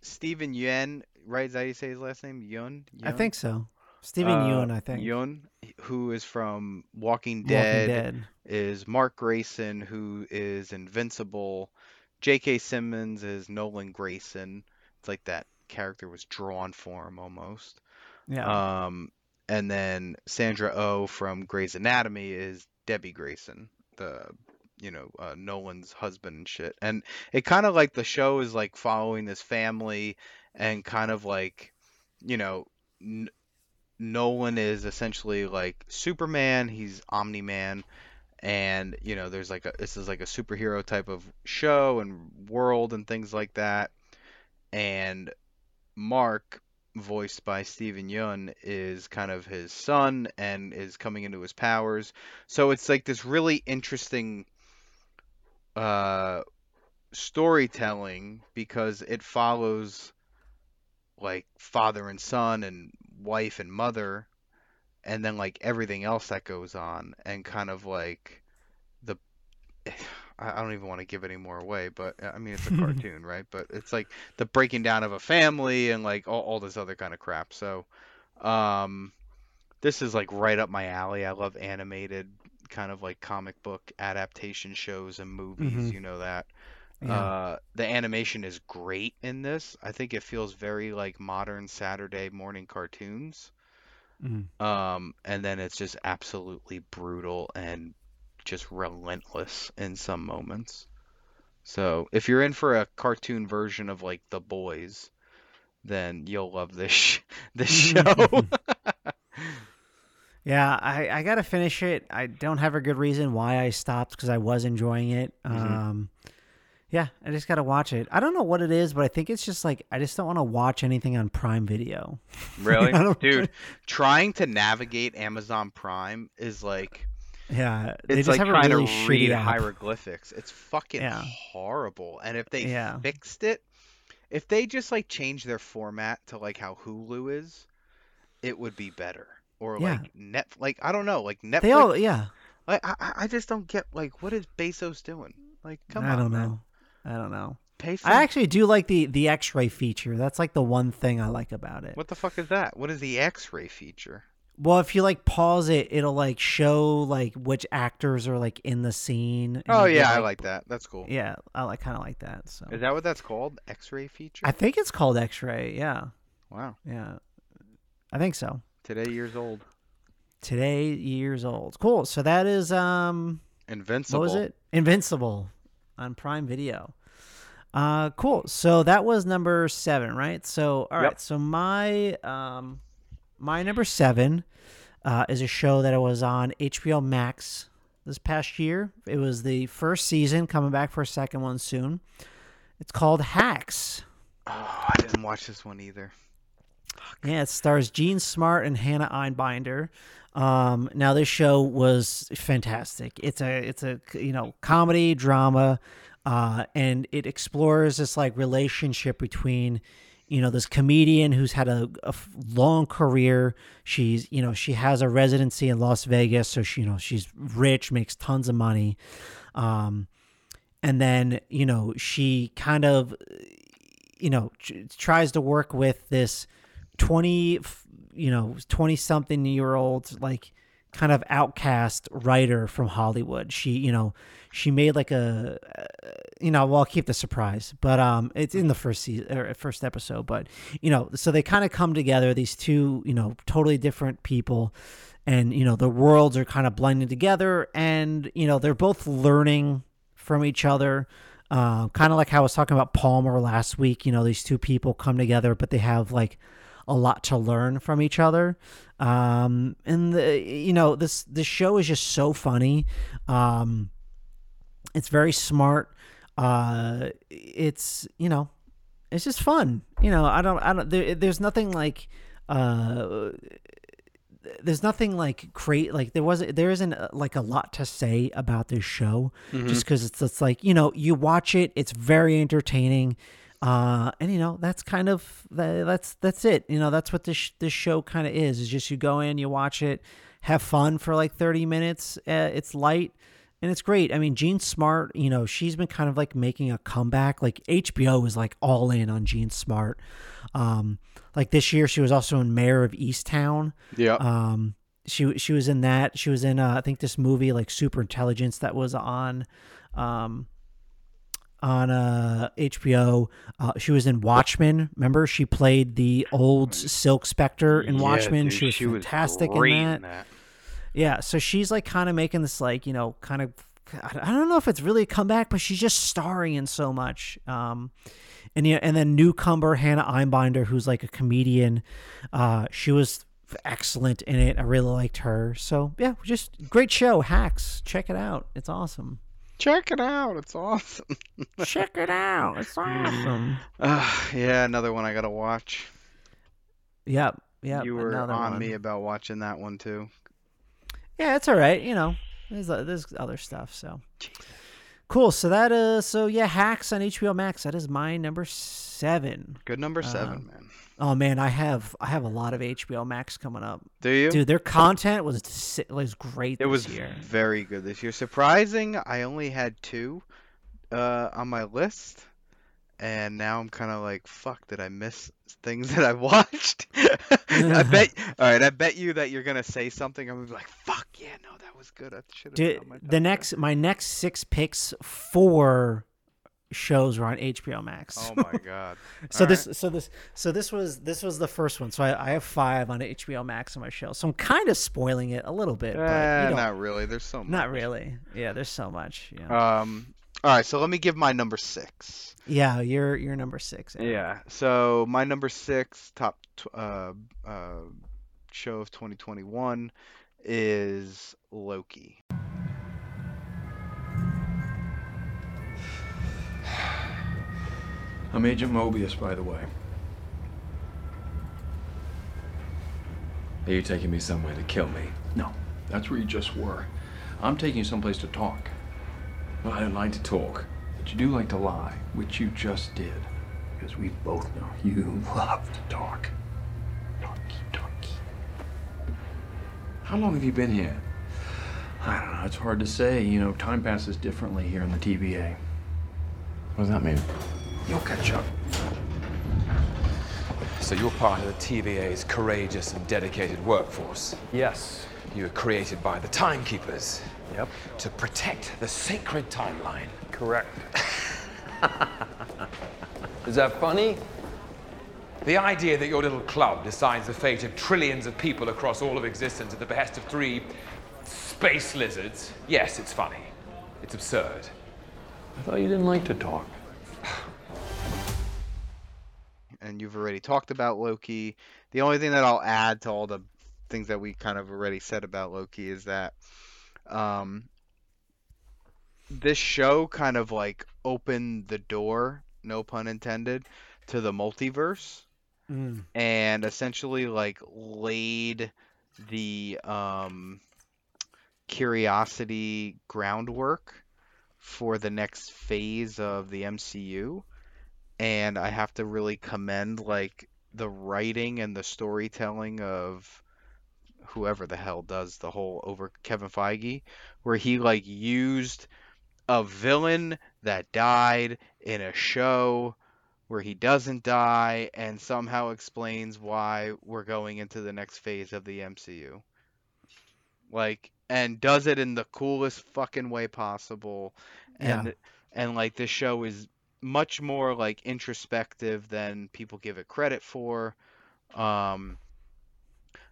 Steven Yeun right is that how you say his last name Yun I think so. Stephen Ewan, I think. Yun who is from Walking Dead, Walking Dead, Dead. is Mark Grayson who is Invincible J.K. Simmons is Nolan Grayson it's like that character was drawn for him almost Yeah. um, and then Sandra O oh from Grey's Anatomy is Debbie Grayson, the you know uh, Nolan's husband and shit. And it kind of like the show is like following this family and kind of like you know N- Nolan is essentially like Superman. He's Omni Man. And you know, there's like a this is like a superhero type of show and world and things like that. And Mark voiced by Steven Yeun, is kind of his son and is coming into his powers. So it's like this really interesting uh, storytelling because it follows like father and son and wife and mother and then like everything else that goes on and kind of like the I I don't even want to give any more away, but uh, I mean it's a <laughs> cartoon, right? But it's like the breaking down of a family and like all, all this other kind of crap. So, um, this is like right up my alley. I love animated kind of like comic book adaptation shows and movies. Mhm. You know that. Yeah. Uh, the animation is great in this. I think it feels very like modern Saturday morning cartoons. Mhm. Um, and then it's just absolutely brutal and just relentless in some moments. So if you're in for a cartoon version of like The Boys, then you'll love this sh- <laughs> this show. <laughs> <laughs> Yeah, I, I gotta finish it. I don't have a good reason why I stopped because I was enjoying it. Mhm. Um, yeah, I just gotta watch it. I don't know what it is, but I think it's just like I just don't want to watch anything on Prime Video. Really, dude? Trying to navigate Amazon Prime is like Yeah, they it's just like have a trying really to read app. hieroglyphics. It's fucking Yeah. horrible. And if they Yeah. fixed it, if they just like change their format to like how Hulu is, it would be better. Or Yeah. like net, like I don't know, like Netflix. They all, yeah. Like I, I I just don't get like what is Bezos doing? Like come I on, don't man. know. I don't know. Pay some. I actually do like the the X-ray feature. That's like the one thing I like about it. What the fuck is that? What is the X-ray feature? Well, if you like pause it, it'll like show like which actors are like in the scene. Oh yeah, I like that. That's cool. Yeah, I like kind of like that. So Is that what that's called? X-ray feature? I think it's called X-ray. Yeah, Wow. yeah, I think so. Today years old. Today years old. Cool. So that is um, Invincible. what was it? Invincible on Prime Video. Uh, cool. So that was number seven, right? So all right. Yep. So my um, my number seven uh, is a show that I was on HBO Max this past year. It was the first season, coming back for a second one soon. It's called Hacks. Oh, I didn't watch this one either. Yeah, it stars Jean Smart and Hannah Einbinder. Um, now this show was fantastic. It's a it's a you know comedy drama, uh, and it explores this like relationship between you know this comedian who's had a long career. She's you know she has a residency in Las Vegas, so she you know she's rich, makes tons of money. Um, and then you know she kind of you know tries to work with this 20 you know 20 something year old like kind of outcast writer from hollywood she you know she made like a you know well i'll keep the surprise but um it's in the first season or first episode but you know so they kind of come together these two you know totally different people and you know the worlds are kind of blending together and you know they're both learning from each other uh, kind of like how i was talking about palmer last week you know these two people come together but they have like a lot to learn from each other um and the you know this this show is just so funny um it's very smart uh it's you know it's just fun. You know i don't i don't there, there's nothing like uh there's nothing like create like there wasn't there isn't uh, like a lot to say about this show just because it's it's like you know you watch it it's very entertaining uh and you know that's kind of that's that's it. You know that's what this this show kind of is. Is just you go in you watch it have fun for like 30 minutes uh, it's light and it's great i mean Jean smart you know she's been kind of like making a comeback like hbo is like all in on Jean smart um like this year she was also in Mare of Easttown Yeah. um she she was in that she was in uh, i think this movie like super intelligence that was on um on uh HBO. Uh, she was in Watchmen. Remember, she played the old Silk Spectre in Yeah, Watchmen. dude, she was she was fantastic great in, in that. Yeah, so she's like kind of making this like you know kind of I I don't know if it's really a comeback, but she's just starring in so much. Um, and yeah, and then newcomer Hannah Einbinder, who's like a comedian. Uh, she was excellent in it. I really liked her. So yeah, just great show. Hacks, check it out. It's awesome. Check it out. It's awesome. <laughs> Check it out. It's awesome. Uh, <sighs> yeah, another one I gotta watch. Yep. yeah. you were on one. me about watching that one too. Yeah, it's all right. You know, there's uh, there's other stuff. So cool. So that uh, so yeah, hacks on HBO Max. That is my number seven. Good number seven, Um, man. Oh man, I have I have a lot of HBO Max coming up. Do you? Dude, their content was was great. It this was year. very good this year. Surprising, I only had two uh, on my list, and now I'm kind of like, fuck, did I miss things that I <laughs> watched? I <laughs> bet. All right, I bet you that you're gonna say something. I'm gonna be like, fuck, yeah, no, that was good. I should have. The next my next six picks four shows were on HBO Max. Oh <laughs> my god. so All this right. so this so this was this was the first one. So I, I have five on HBO Max on my show. So I'm kind of spoiling it a little bit, but Eh, don't- not really. There's so much. not really. Yeah, there's so much. Yeah. Um. All right, so let me give my number six. yeah, you're you're number six. Aaron. Yeah. So my number six top t- uh, uh, show of 2021 is Loki. <sighs> I'm Agent Mobius, by the way. Are you taking me somewhere to kill me? No, that's where you just were. I'm taking you someplace to talk. Well, I don't like to talk, but you do like to lie, which you just did. Because we both know you <laughs> love to talk. Talky, talky. How long have you been here? I don't know, it's hard to say. You know, time passes differently here in the TVA. What does that mean? You'll catch up. So you're part of the TVA's courageous and dedicated workforce? Yes. You were created by the Timekeepers. Yep. To protect the sacred timeline. Correct. <laughs> Is that funny? The idea that your little club decides the fate of trillions of people across all of existence at the behest of three space lizards, yes, it's funny. It's absurd. I thought you didn't like to talk. <sighs> and you've already talked about Loki. The only thing that I'll add to all the things that we kind of already said about Loki is that um, this show kind of like opened the door, no pun intended, to the multiverse Mm. and essentially like laid the um, curiosity groundwork for the next phase of the MCU and I have to really commend like the writing and the storytelling of whoever the hell does the whole over Kevin Feige where he like used a villain that died in a show where he doesn't die and somehow explains why we're going into the next phase of the MCU. Like and does it in the coolest fucking way possible and Yeah. and like this show is much more like introspective than people give it credit for. Um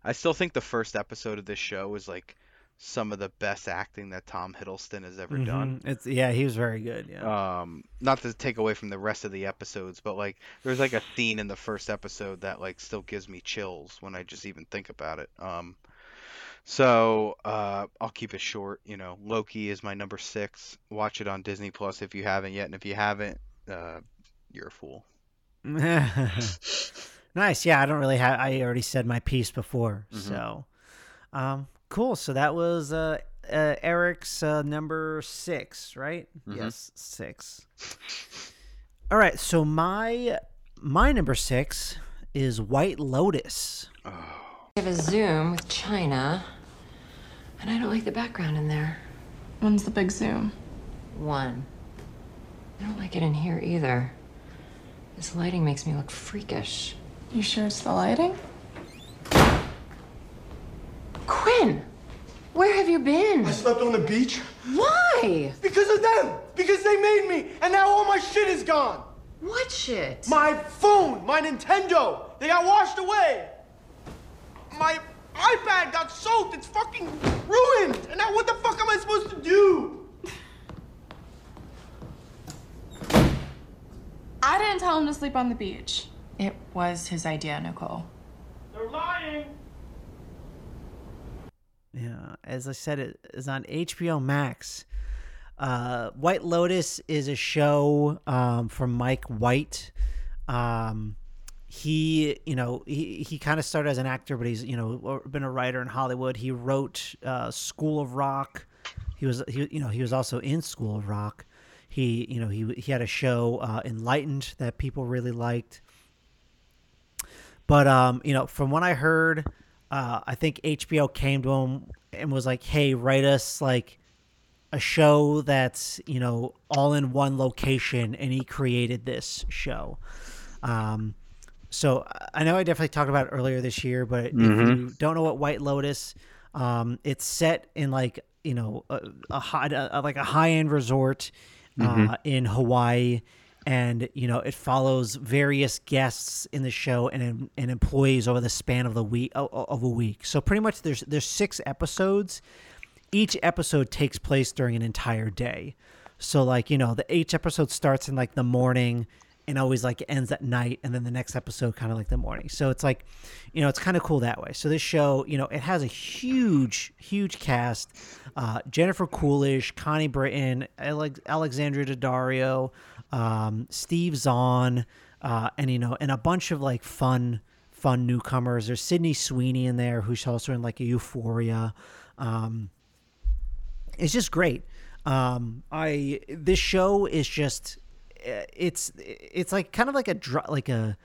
I still think the first episode of this show is like some of the best acting that Tom Hiddleston has ever done. Mhm. It's yeah, he was very good. Yeah. Um, not to take away from the rest of the episodes, but like there's like a scene in the first episode that like still gives me chills when I just even think about it. Um, so uh, I'll keep it short. You know, Loki is my number six. Watch it on Disney Plus if you haven't yet, and if you haven't, uh, you're a fool. <laughs> <laughs> nice. Yeah, I don't really have. I already said my piece before, Mhm. so um, cool. So that was uh, uh, Eric's uh, number six, right? Mhm. Yes, six. All right. So my my number six is White Lotus. Oh. We have a Zoom with China, and I don't like the background in there. When's the big Zoom? One. I don't like it in here either. This lighting makes me look freakish. You sure it's the lighting? Quinn! Where have you been? I slept on the beach. Why? Because of them. Because they made me. And now all my shit is gone. What shit? My phone, my Nintendo. They got washed away. My iPad got soaked. It's fucking ruined. And now what the fuck am I supposed to do? I didn't tell him to sleep on the beach. It was his idea, Nicole. They're lying. Yeah, as I said, it is on HBO Max. Uh, White Lotus is a show um, from Mike White. Um, he, you know, he, he kind of started as an actor, but he's, you know, been a writer in Hollywood. He wrote uh, School of Rock. He was, he, you know, he was also in School of Rock. He, you know, he he had a show uh, Enlightened that people really liked. But um, you know, from what I heard, uh, I think HBO came to him and was like, "Hey, write us like a show that's you know all in one location," and he created this show. Um, so I know I definitely talked about it earlier this year, but if Mhm. you don't know what White Lotus, um, it's set in like you know a, a high a, like a high end resort uh, Mhm. in Hawaii, and you know it follows various guests in the show and and employees over the span of the week of, a week. So pretty much there's there's six episodes. Each episode takes place during an entire day. So like you know the each episode starts in like the morning and always like ends at night and then the next episode kind of like the morning. So it's like, you know, it's kind of cool that way. So this show, you know, it has a huge, huge cast. Uh, Jennifer Coolidge, Connie Britton, Alex- Alexandria Daddario, um, Steve Zahn, uh, and you know, and a bunch of like fun, fun newcomers. There's Sydney Sweeney in there, who's also in like Euphoria. Um, it's just great. Um, I this show is just uh, it's it's like kind of like a like a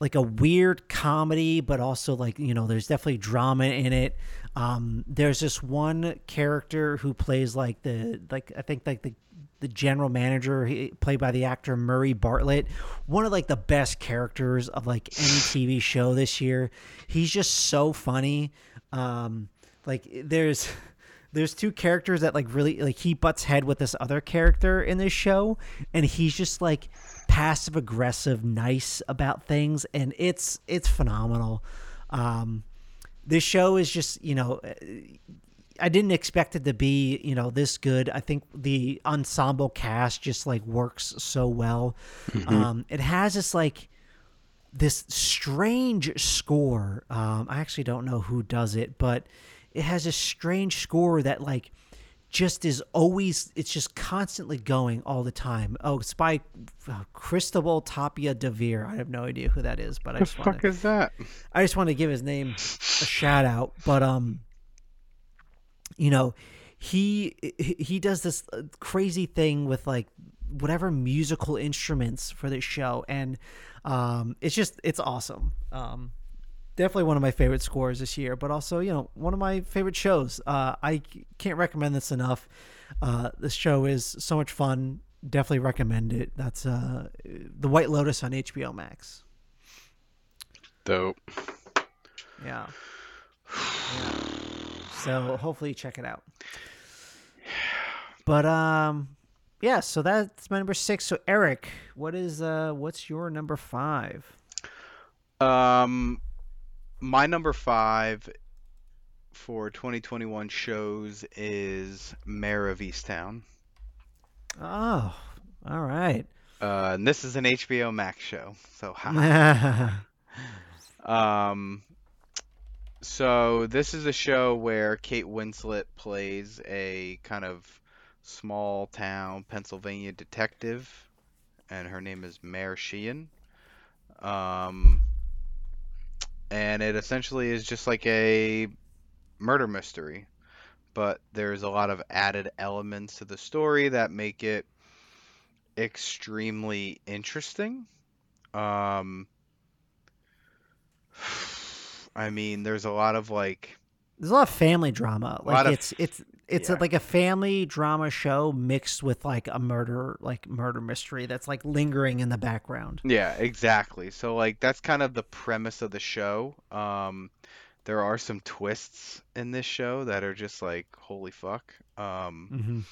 like a weird comedy, but also like you know, there's definitely drama in it. Um, there's this one character who plays like the like I think like the the general manager he, played by the actor Murray Bartlett, one of like the best characters of like any <sighs> TV show this year. He's just so funny. Um, like there's there's two characters that like really like he butts head with this other character in this show and he's just like passive aggressive nice about things and it's it's phenomenal um this show is just you know I didn't expect it to be, you know, this good. I think the ensemble cast just like works so well. Mhm. Um, it has this like this strange score. Um, I actually don't know who does it, but it has a strange score that like just is always it's just constantly going all the time. Oh, it's by uh, Cristobal Tapia de Devere. I have no idea who that is, but I The just want fuck is that? I just want to give his name a shout out. But um, you know, he he- does this uh, crazy thing with like whatever musical instruments for this show, and um, it's just it's awesome. Um, definitely one of my favorite scores this year, but also you know one of my favorite shows. Uh, I can't recommend this enough. Uh, this show is so much fun. Definitely recommend it. That's uh, the White Lotus on HBO Max. Dope. Yeah. <sighs> Yeah. So hopefully you check it out. But um yeah, so that's my number 6. So Eric, what is uh what's your number 5? Um, my number five for 2021 shows is Mare of Easttown. Oh, all right. Uh, and this is an HBO Max show, so ha. <laughs> um, so this is a show where Kate Winslet plays a kind of small town Pennsylvania detective, and her name is Mare Sheehan. Um, and it essentially is just like a murder mystery, but there's a lot of added elements to the story that make it extremely interesting. Um, I mean, there's a lot of like There's a lot of family drama. Like of- it's it's it's yeah. like a family drama show mixed with like a murder like murder mystery that's like lingering in the background. Yeah, exactly. So like that's kind of the premise of the show. Um there are some twists in this show that are just like holy fuck. Um Mhm.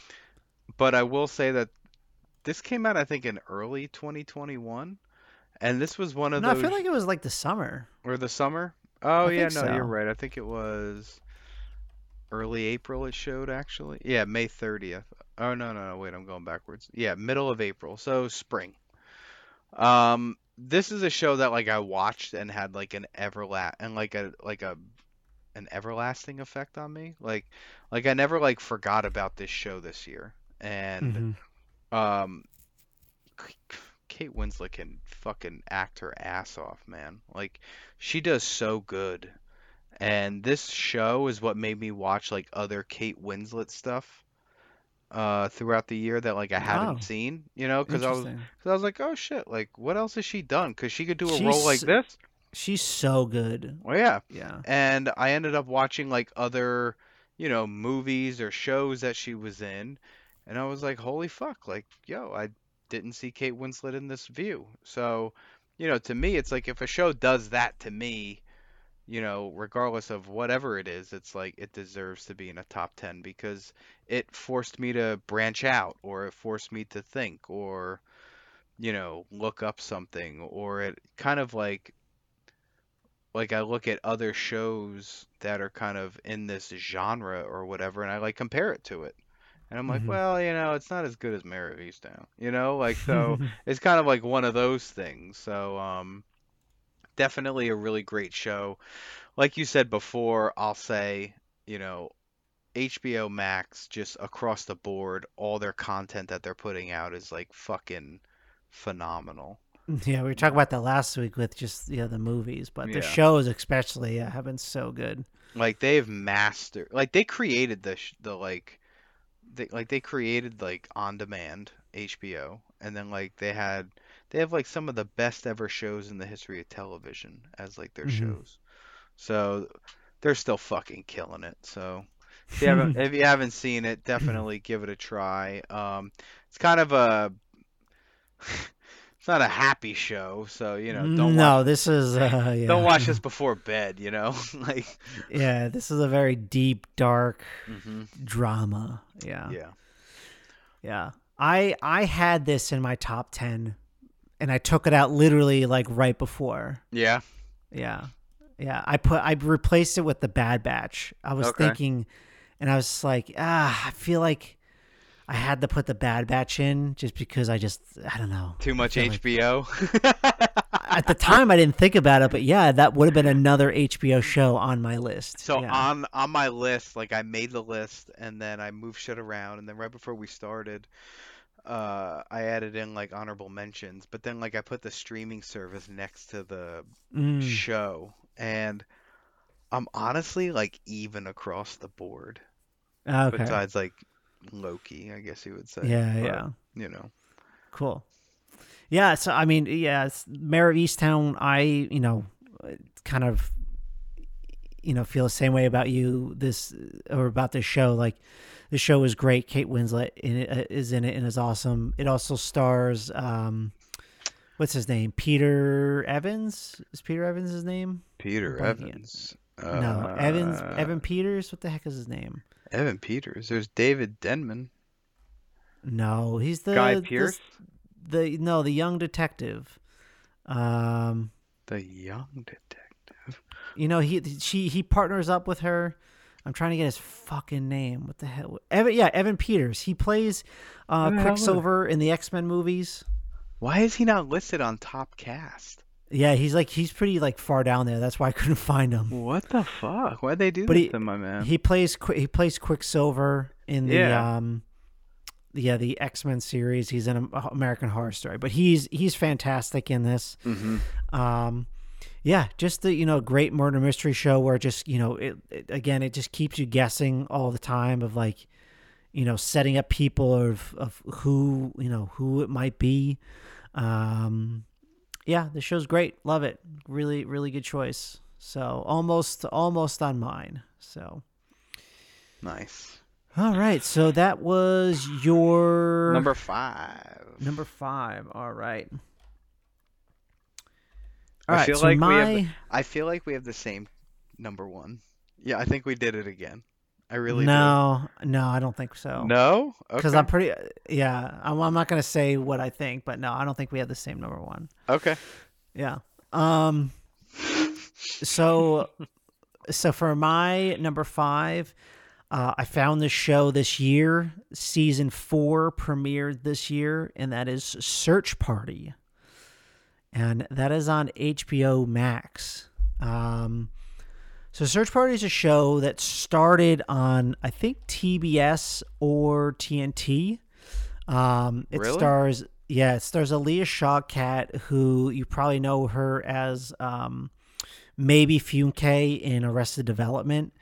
but I will say that this came out I think in early 2021 and this was one of No, I feel like it was like the summer. or the summer. Oh I yeah, no, you're right. I think it was early April it showed actually. Yeah, May 30th. Oh no, no, no, wait, I'm going backwards. Yeah, middle of April. So spring. Um this is a show that like I watched and had like an everlast and like a like a an everlasting effect on me. Like like I never like forgot about this show this year. And Mhm. um Kate Winslet can fucking act her ass off, man. Like she does so good. And this show is what made me watch like other Kate Winslet stuff uh throughout the year that like I hadn't Oh. seen, you know, cuz I was cuz I was like, "Oh shit, like what else has she done? Cuz she could do a role like this." She's so good. Well, yeah. Yeah. And I ended up watching like other, you know, movies or shows that she was in, and I was like, holy fuck, like, yo, I didn't see Kate Winslet in this view. So, you know, to me, it's like if a show does that to me, you know, regardless of whatever it is, it's like it deserves to be in a top 10 because it forced me to branch out or it forced me to think or, you know, look up something or it kind of like like I look at other shows that are kind of in this genre or whatever and I like compare it to it. And I'm like, Mhm. well, you know, it's not as good as Mare of Easttown. You know, like so <laughs> it's kind of like one of those things. So um definitely a really great show. Like you said before, I'll say, you know, HBO Max just across the board, all their content that they're putting out is like fucking phenomenal. <laughs> Yeah, we were talking about that last week with just you know the movies, but Yeah. the shows especially uh, have been so good. Like they've mastered, like they created the sh- the like, they like they created like on demand HBO, and then like they had they have like some of the best ever shows in the history of television as like their Mhm. shows. So they're still fucking killing it. So if you haven't <laughs> if you haven't seen it, definitely give it a try. Um, it's kind of a not a happy show, so you know don't no, watch, this is <laughs> uh, yeah. don't watch this before bed. You know, <laughs> like Yeah, this is a very deep, dark Mhm. drama. Yeah. yeah. Yeah. I I had this in my top 10 and I took it out literally like right before. Yeah. Yeah. Yeah, I put I replaced it with the Bad Batch. I was Okay. thinking and I was like, ah, I feel like I had to put the Bad Batch in just because I just I don't know. Too much feel like- HBO. <laughs> At the time I didn't think about it, but yeah, that would have been another HBO show on my list. So yeah. on on my list, like I made the list and then I moved shit around and then right before we started, uh, I added in like honorable mentions, but then like I put the streaming service next to the Mm. show and I'm honestly like even across the board. Okay. Besides like Loki, I guess you would say. Yeah, yeah. You know. Cool. Yeah, so I mean, yeah, it's Mare of Easttown. I, you know, kind of, you know, feel the same way about you. This or about this show. Like, the show is great. Kate Winslet in it, uh, is in it and is awesome. It also stars, um, what's his name? Peter Evans. Is Peter Evans his name? Peter. Evans. no, Evans. Uh, Evan Peters. What the heck is his name? Evan Peters. There's David Denman. No, he's the Guy the- The, no, the young detective. Um, The young detective. you know he she he partners up with her. I'm trying to get his fucking name. What the hell? Evan, yeah, Evan Peters. He plays uh, Who the hell is it? Quicksilver in the X Men movies. Why is he not listed on top cast? Yeah, he's like he's pretty like far down there. That's why I <laughs> couldn't find him. What the fuck? Why'd they do But this he to my man? he plays he plays Quicksilver in the Yeah. um yeah the X Men series. He's in American Horror Story, but he's he's fantastic in this. Mhm. Um, yeah, just the you know great murder mystery show where just you know it, it again it just keeps you guessing all the time of like you know setting up people of of who you know who it might be. Um, yeah, the show's great. Love it. Really, really good choice. So almost almost on mine. So Nice. all right, so that was your Number five. Number five. All right. I All right, feel so like my we have. I feel like we have the same number one. Yeah, I think we did it again. I really no, no, I don't think so. No. because Okay. I'm pretty. Yeah, I'm, I'm not gonna say what I think, but no, I don't think we have the same number one. Okay. Yeah. Um. So, <laughs> so for my number five, uh, I found this show this year. Season four premiered this year, and that is Search Party, and that is on HBO Max. Um. So Search Party is a show that started on I think TBS or TNT. Um, it Really? stars yeah, it stars Alia Shawkat, who you probably know her as um, maybe Funke in Arrested Development.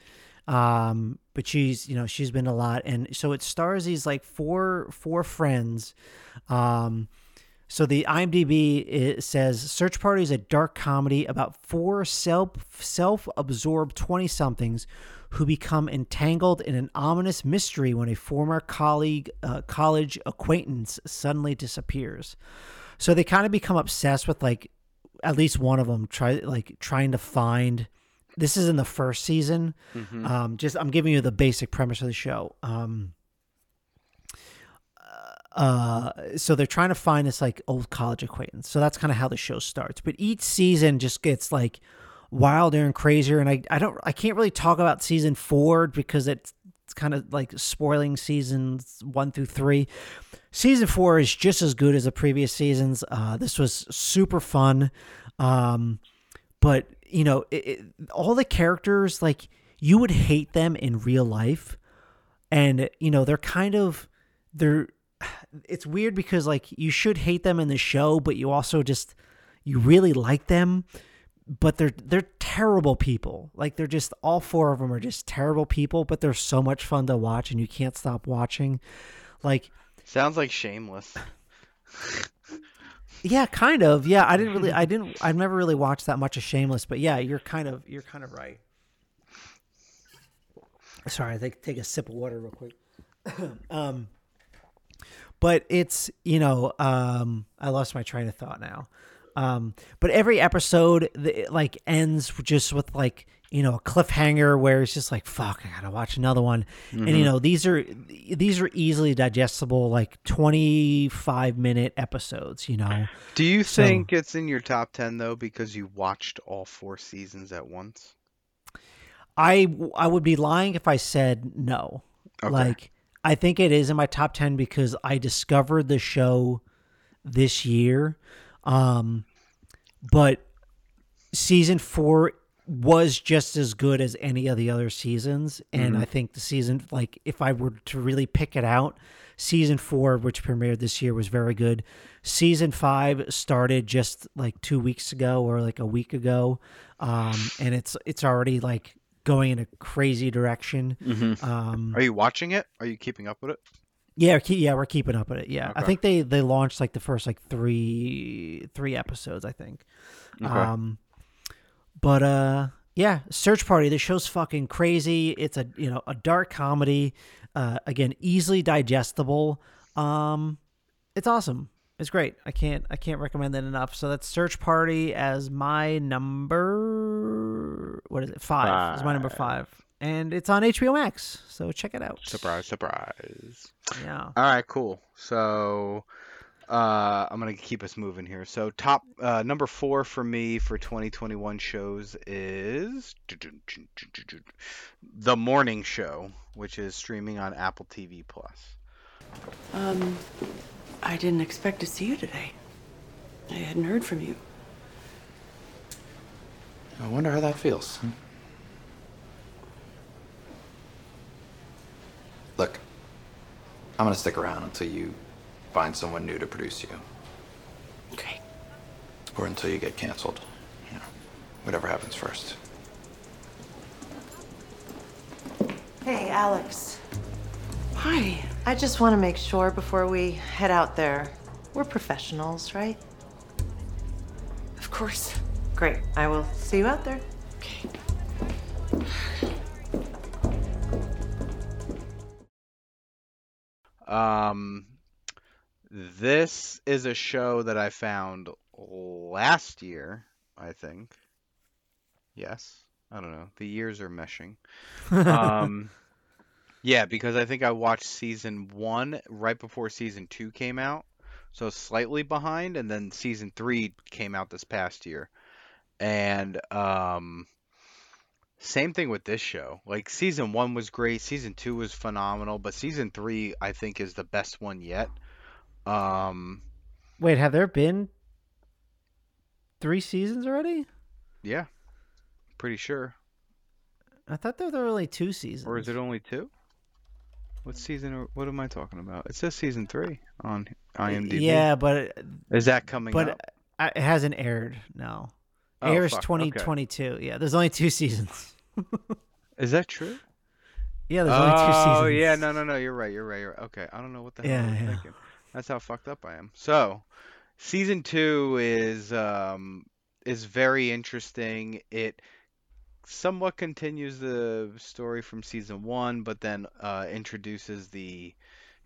Um, but she's you know she's been a lot, and so it stars these like four four friends. Um, so the IMDb it says Search Party is a dark comedy about four self self-absorbed 20-somethings who become entangled in an ominous mystery when a former colleague uh, college acquaintance suddenly disappears. So they kind of become obsessed with like at least one of them try like trying to find this is in the first season. Mhm. Um, just I'm giving you the basic premise of the show. Um, uh so they're trying to find this like old college acquaintance so that's kind of how the show starts but each season just gets like wilder and crazier and i i don't i can't really talk about season four because it's kind of like spoiling seasons one through three. Season four is just as good as the previous seasons. Uh, this was super fun, um, but you know, it, it, all the characters like you would hate them in real life, and you know they're kind of they're. It's weird because like you should hate them in the show, but you also just you really like them but they're they're terrible people. Like they're just all four of them are just terrible people, but they're so much fun to watch and you can't stop watching. Like Sounds like Shameless. <laughs> yeah, kind of. Yeah, I didn't really I didn't I've never really watched that much of Shameless, but yeah, you're kind of you're kind of right. Sorry, I think take a sip of water real quick. <clears throat> um but it's, you know, um I lost my train of thought now. Um, but every episode it, like ends just with like you know a cliffhanger where it's just like fuck I gotta watch another one mm-hmm. and you know these are these are easily digestible like 25 minute episodes you know do you so, think it's in your top 10 though because you watched all four seasons at once I I would be lying if I said no okay. like I think it is in my top 10 because I discovered the show this year um, but season four was just as good as any of the other seasons. And mm-hmm. I think the season, like, if I were to really pick it out, season four, which premiered this year, was very good. Season five started just like two weeks ago or like a week ago. Um, and it's, it's already like going in a crazy direction. Mm-hmm. Um, Are you watching it? Are you keeping up with it? Yeah, yeah, we're keeping up with it. Yeah, okay. I think they they launched like the first like three three episodes. I think. Okay. Um, but uh, yeah, Search Party. The show's fucking crazy. It's a you know a dark comedy. Uh, again, easily digestible. Um, it's awesome. It's great. I can't I can't recommend that enough. So that's Search Party as my number. What is it? Five, five. is my number five and it's on HBO Max. So check it out. Surprise, surprise. Yeah. All right, cool. So uh, I'm gonna keep us moving here. So top uh, number four for me for 2021 shows is The Morning Show, which is streaming on Apple TV Plus. Um, I didn't expect to see you today. I hadn't heard from you. I wonder how that feels. Hmm? Look, I'm gonna stick around until you find someone new to produce you. Okay. Or until you get canceled. You know, whatever happens first. Hey, Alex. Hi. I just want to make sure before we head out there, we're professionals, right? Of course. Great. I will see you out there. Okay. Um, this is a show that I found last year, I think. Yes. I don't know. The years are meshing. <laughs> um, yeah, because I think I watched season one right before season two came out. So slightly behind, and then season three came out this past year. And um, same thing with this show. Like season one was great, season two was phenomenal, but season three I think is the best one yet. Um, wait, have there been three seasons already? Yeah, pretty sure. I thought there were only two seasons. Or is it only two? What season? What am I talking about? It says season three on IMDb. Yeah, but is that coming? But up? it hasn't aired. No. Oh, airs 2022. Yeah, there's only two <laughs> seasons. Is that true? Yeah, there's only two seasons. Oh yeah, no, no, no. You're right. You're right. You're right. Okay, I don't know what the hell yeah, I'm yeah. thinking. That's how fucked up I am. So, season two is um is very interesting. It somewhat continues the story from season one, but then uh, introduces the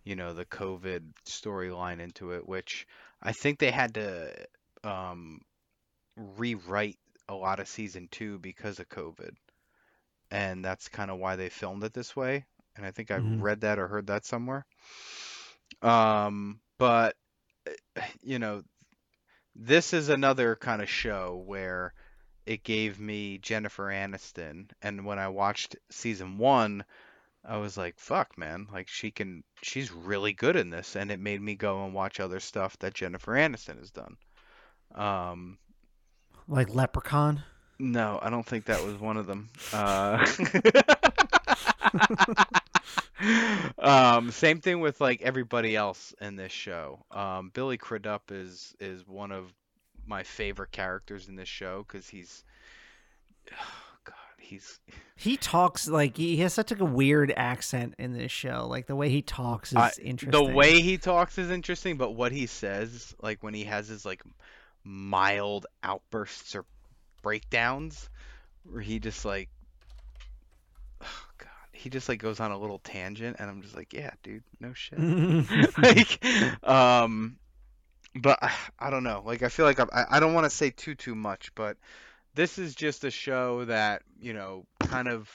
you know the COVID storyline into it, which I think they had to um rewrite a lot of season two because of COVID. And that's kind of why they filmed it this way. And I think I mm-hmm. read that or heard that somewhere. Um, but, eh, you know, this is another kind of show where it gave me Jennifer Aniston. And when I watched season one, I was like, fuck, man. Like she can she's really good in this and it made me go and watch other stuff that Jennifer Aniston has done. Um Like Leprechaun. no, I don't think that was one of them. Uh <laughs> um same thing with like everybody else in this show. Um Billy Crudup is is one of my favorite characters in this show cuz he's oh god, he's He talks like he has such like a weird accent in this show. Like the way he talks is interesting. The way he talks is interesting, but what he says, like when he has his like mild outbursts or breakdowns, where he just like, oh god, he just like goes on a little tangent, and I'm just like, yeah, dude, no shit. <laughs> <laughs> like, um, but I, <sighs> I don't know. Like I feel like I'm, I I don't want to say too too much, but this is just a show that you know kind of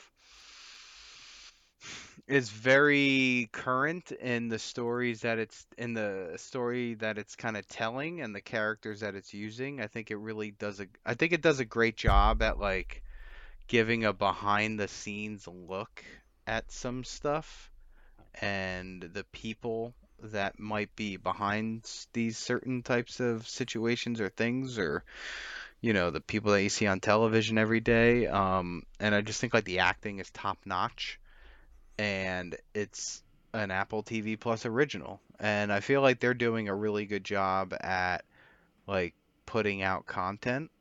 is very current in the stories that it's in the story that it's kind of telling and the characters that it's using. I think it really does a I think it does a great job at like giving a behind the scenes look at some stuff and the people that might be behind these certain types of situations or things or you know the people that you see on television every day um and I just think like the acting is top notch and it's an Apple TV Plus original. And I feel like they're doing a really good job at like putting out content,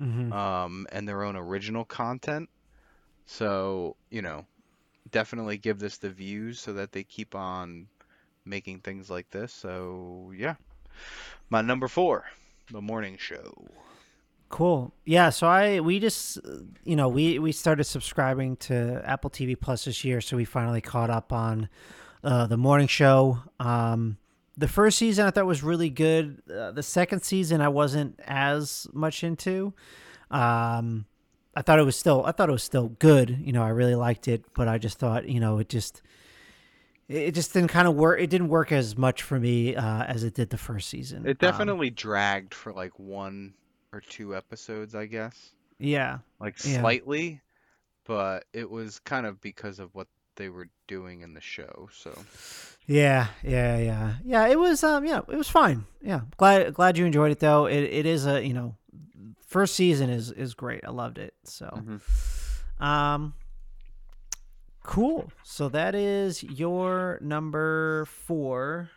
Mhm. um, and their own original content. So, you know, definitely give this the views so that they keep on making things like this. So, yeah. My number four, The Morning Show. Cool. Yeah. So I we just you know we we started subscribing to Apple TV Plus this year, so we finally caught up on uh, the morning show. Um, the first season I thought was really good. Uh, the second season I wasn't as much into. Um, I thought it was still I thought it was still good. You know, I really liked it, but I just thought you know it just it just didn't kind of work. It didn't work as much for me uh, as it did the first season. It Um, definitely dragged for like one or two episodes, I guess. yeah. like Yeah. slightly, but it was kind of because of what they were doing in the show. So Yeah, yeah, yeah, yeah. It was, um, yeah, it was fine. Yeah, glad, glad you enjoyed it though. It, it is a, you know, first season is is great. I loved it. So, um, cool. So that is your number four.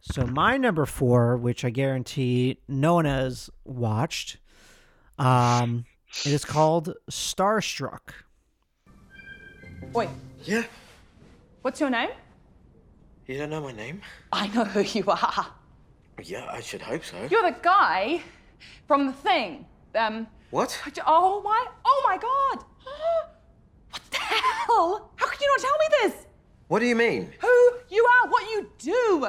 So my number four, which I guarantee no one has watched, um, it is called Starstruck. Wait. Yeah. What's your name? You don't know my name? I know who you are. Yeah, I should hope so. You're the guy from the thing. Um. What? Oh my! Oh my God! <gasps> <gasps> What hell? How could you not tell me this? What do you mean? Who you are? What you do?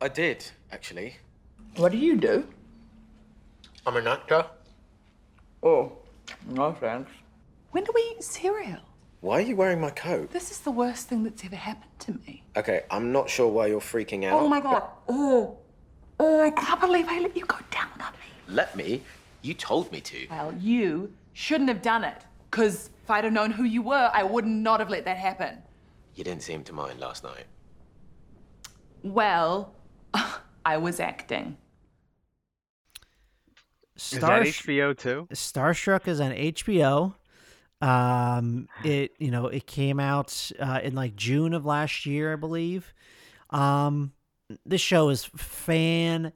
I did, actually. What do you do? I'm an actor. Oh, no thanks. When do we eat cereal? Why are you wearing my coat? This is the worst thing that's ever happened to me. Okay, I'm not sure why you're freaking out. Oh my God! Oh, oh! I can't believe I let you go down on me. Let me? You told me to. Well, you shouldn't have done it. Because if I'd have known who you were, I would not have let that happen. You didn't seem to mind last night. Well, <laughs> I was acting. is that HBO too? Starstruck is on HBO. Um, <sighs> it you know it came out uh, in like June of last year, I believe. Um, this show is fantastic.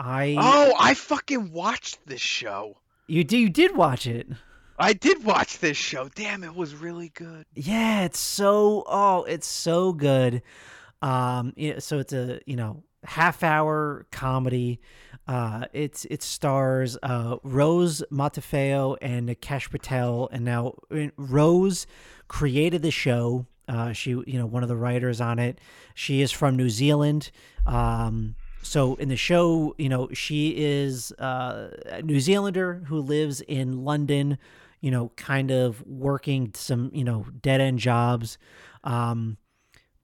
I Oh, I fucking watched this show. you do you did watch it. I did watch this show. Damn, it was really good. Yeah, it's so oh, it's so good. Um, so it's a you know half hour comedy. Uh, it's it stars uh, Rose Matafeo and Nikesh Patel, and now uh, Rose created the show. Uh, she you know one of the writers on it. She is from New Zealand. Um, so in the show, you know, she is uh, a New Zealander who lives in London, you know, kind of working some, you know, dead end jobs. Um,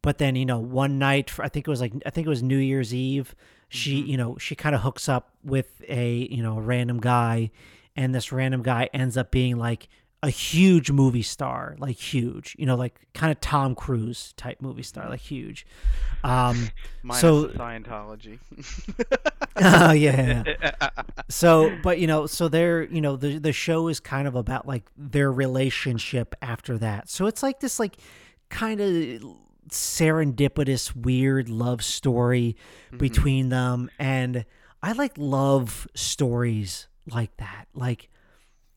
but then, you know, one night, I think it was like, I think it was New Year's Eve, she, you know, she kind of hooks up with a, you know, a random guy. And this random guy ends up being like a huge movie star, like huge, you know, like kind of Tom Cruise type movie star, like huge. Um, <laughs> Minus so Scientology. <laughs> Oh yeah, yeah. <laughs> so, but you know, so they're you know the the show is kind of about like their relationship after that. So it's like this like kind of serendipitous weird love story between them and I like love stories like that. Like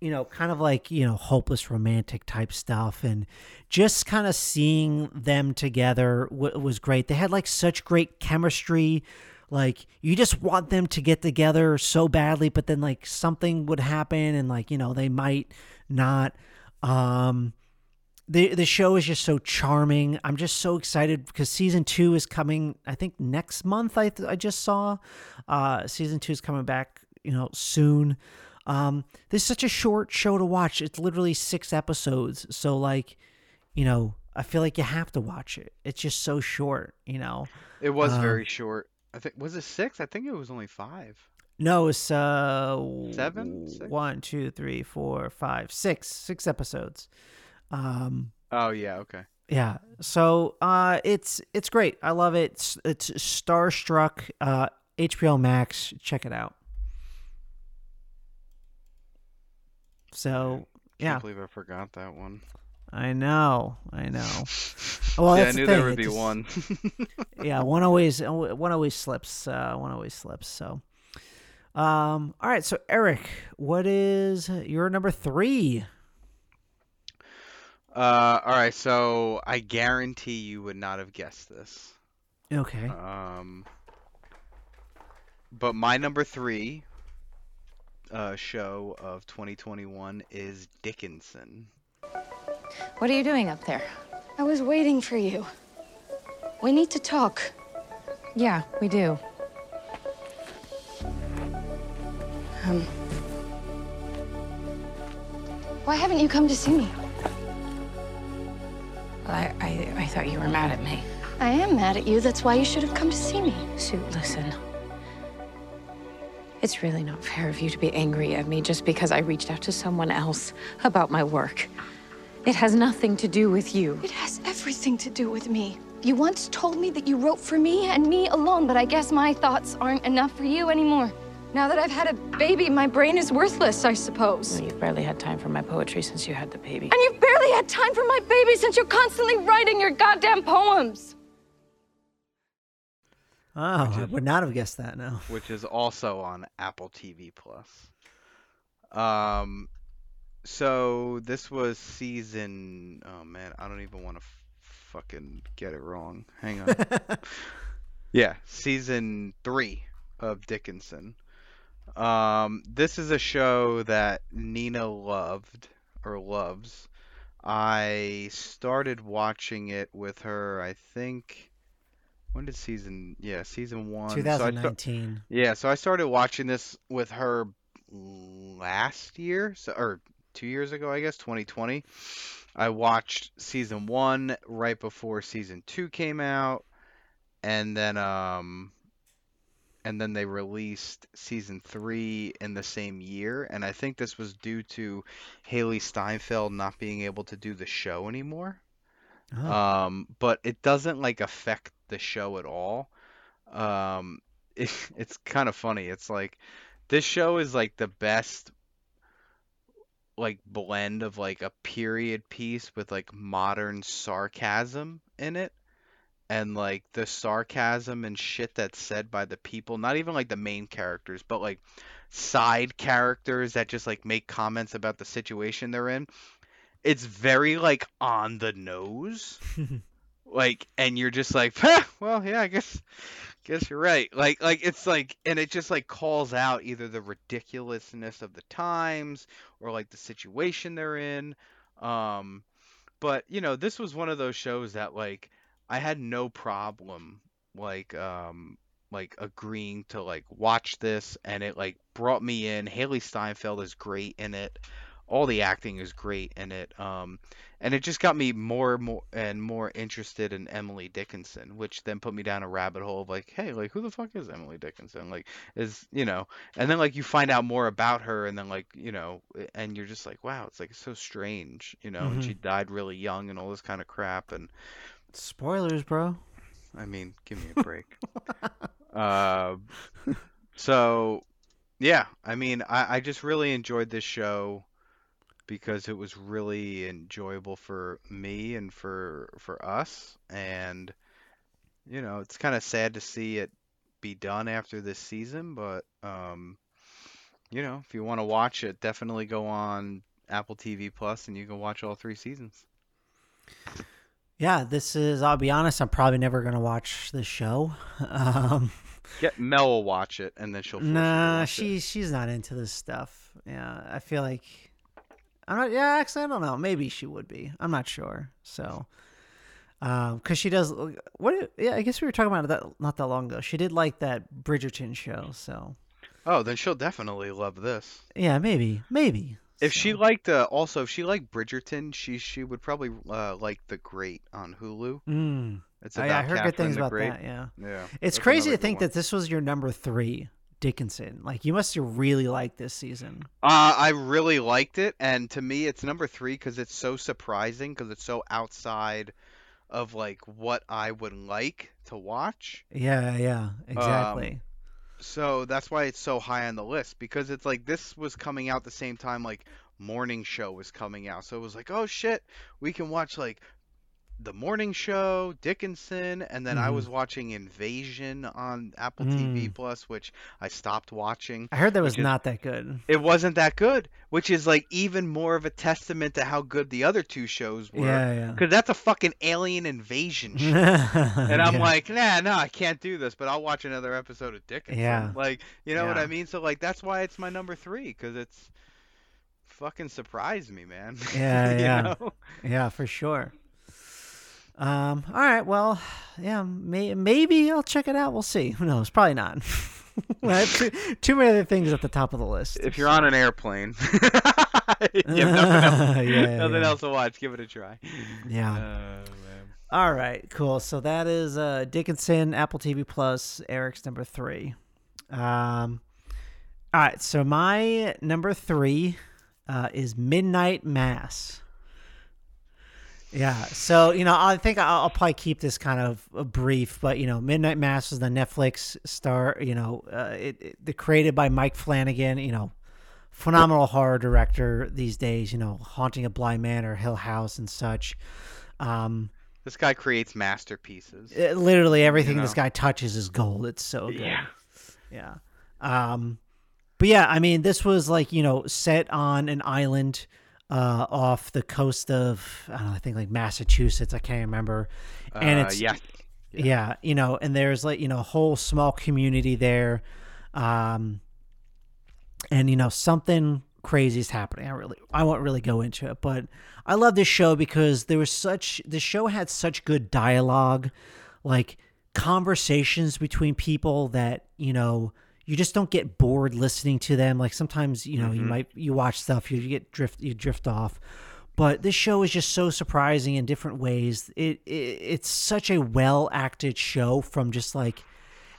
you know, kind of like, you know, hopeless romantic type stuff. And just kind of seeing them together w- was great. They had like such great chemistry. Like, you just want them to get together so badly, but then like something would happen and like, you know, they might not. Um, the, the show is just so charming. I'm just so excited because season two is coming. I think next month. I I just saw, uh, season two is coming back. You know, soon. Um, this is such a short show to watch. It's literally six episodes. So like, you know, I feel like you have to watch it. It's just so short, you know. It was Um, very short. I think was it six? I think it was only five. No, it's uh Seven? Six? one, two, three, four, five, six, six episodes. Um, Oh yeah, okay. yeah. So uh, it's it's great. I love it. It's, it's Starstruck. Uh, HBO Max. Check it out. So yeah, Can't believe I forgot that one. I know, I know. <laughs> Well, yeah, I that's the knew there would it be just- one. <laughs> yeah, one always one always slips. Uh, one always slips. So, um, all right. So Eric, what is your number three? Uh, all right. So I guarantee you would not have guessed this. Okay. Um, but my number three uh, show of 2021 is Dickinson. What are you doing up there? I was waiting for you. We need to talk. Yeah, we do. Um. Why haven't you come to see me? I, I, I thought you were mad at me. I am mad at you. That's why you should have come to see me. Sue, listen. It's really not fair of you to be angry at me just because I reached out to someone else about my work. It has nothing to do with you. It has everything to do with me. You once told me that you wrote for me and me alone, but I guess my thoughts aren't enough for you anymore. Now that I've had a baby, my brain is worthless, I suppose. You've barely had time for my poetry since you had the baby. And you've barely had time for my baby since you're constantly writing your goddamn poems. Oh, I would not have guessed that. No. which is also on Apple TV Plus. Um, so this was season. Oh man, I don't even want to f- fucking get it wrong. Hang on. <laughs> yeah, season three of Dickinson. Um, this is a show that Nina loved or loves. I started watching it with her. I think. When did season? Yeah, season one. So I 2019. yeah, so I started watching this with her last year, so or two years ago, I guess, 2020. I watched season one right before season two came out, and then um, and then they released season three in the same year, and I think this was due to Hailee Steinfeld not being able to do the show anymore. Oh. Um, but it doesn't like affect the show at all. Um, <laughs> it, it's kind of funny. It's like this show is like the best like blend of like a period piece with like modern sarcasm in it. And like the sarcasm and shit that's said by the people, not even like the main characters, but like side characters that just like make comments about the situation they're in. It's very like on the nose <laughs> like and you're just like <laughs> "Huh, well yeah i guess guess you're right. Like like it's like and it just like calls out either the ridiculousness of the times or like the situation they're in um but you know this was one of those shows that like i had no problem like um like agreeing to like watch this and it like brought me in. Hailee Steinfeld is great in it all the acting is great in it. Um, and it just got me more and more and more interested in Emily Dickinson, which then put me down a rabbit hole of like, hey, like who the fuck is Emily Dickinson? Like, is you know, and then like you find out more about her, and then like you know, and you're just like, wow, it's like so strange, you know, and she died really young and all this kind of crap, and Spoilers, bro. I mean, give me a <laughs> break. uh, so, yeah, I mean, I, I just really enjoyed this show because it was really enjoyable for me and for for us, and you know, it's kind of sad to see it be done after this season, but um, you know, if you want to watch it, definitely go on Apple TV Plus and you can watch all three seasons. Yeah, this is. I'll be honest. I'm probably never gonna watch the show. <laughs> Um, Get Mel will watch it, and then she'll. nah, she she's not into this stuff. Yeah, I feel like I'm not. Yeah, actually, I don't know. Maybe she would be. I'm not sure. So, um, because she does. What? Yeah, I guess we were talking about that not that long ago. She did like that Bridgerton show. So, Oh, then she'll definitely love this. yeah, maybe, maybe. If she liked, uh, also if she liked Bridgerton, she she would probably uh, like The Great on Hulu. Mm. It's I, about I heard Catherine good things about Great. that. Yeah. Yeah. It's crazy to think one. that this was your number three, Dickinson. Like you must have really liked this season. Uh, I really liked it, and to me, it's number three because it's so surprising because it's so outside of like what I would like to watch. Yeah, yeah, Um, exactly. so that's why it's so high on the list because it's like this was coming out the same time like morning show was coming out. So it was like, oh shit, we can watch like the morning show, Dickinson, and then I Mhm. was watching Invasion on Apple Mm. TV Plus, which I stopped watching. I heard that was not that good. It wasn't that good, which is like even more of a testament to how good the other two shows were. Yeah, yeah. Because that's a fucking alien invasion <laughs> show. and I'm Yeah. like, nah, no, I can't do this, but I'll watch another episode of Dickinson. Yeah. Like, you know what I mean? So like that's why it's my number three because it's fucking surprised me, man. <laughs> Yeah, yeah, know? yeah, for sure. Um. All right. Well, yeah. May, maybe I'll check it out. We'll see. Who knows? Probably not. <laughs> Too, too many other things at the top of the list. If you're on an airplane, <laughs> you have nothing <laughs> else, Yeah, nothing yeah. else to watch. Give it a try. Yeah. Man. All right, cool. So that is uh, Dickinson, Apple TV Plus, Eric's number three. Um, all right, so my number three uh, is Midnight Mass. Yeah, so you know, I think I'll, I'll probably keep this kind of uh, brief, but you know, Midnight Mass is the Netflix star. You know, uh, it, it the created by Mike Flanagan. You know, phenomenal horror director these days. You know, Haunting of Bly Manor or Hill House and such. Um, This guy creates masterpieces. it- literally everything know? this guy touches is gold. It's so good. Yeah. Yeah. Um, but yeah, I mean, this was like you know set on an island uh, off the coast of I, don't know, I think like Massachusetts. I can't remember. And Uh, it's yeah. yeah, you know, and there's like you know a whole small community there, um, and you know something crazy is happening. I really I won't really go into it, but I love this show because there was such the show had such good dialogue, like conversations between people that you know you just don't get bored listening to them. Like sometimes you know you Mhm. might you watch stuff you get drift you drift off. But this show is just so surprising in different ways. It, it it's such a well acted show from just like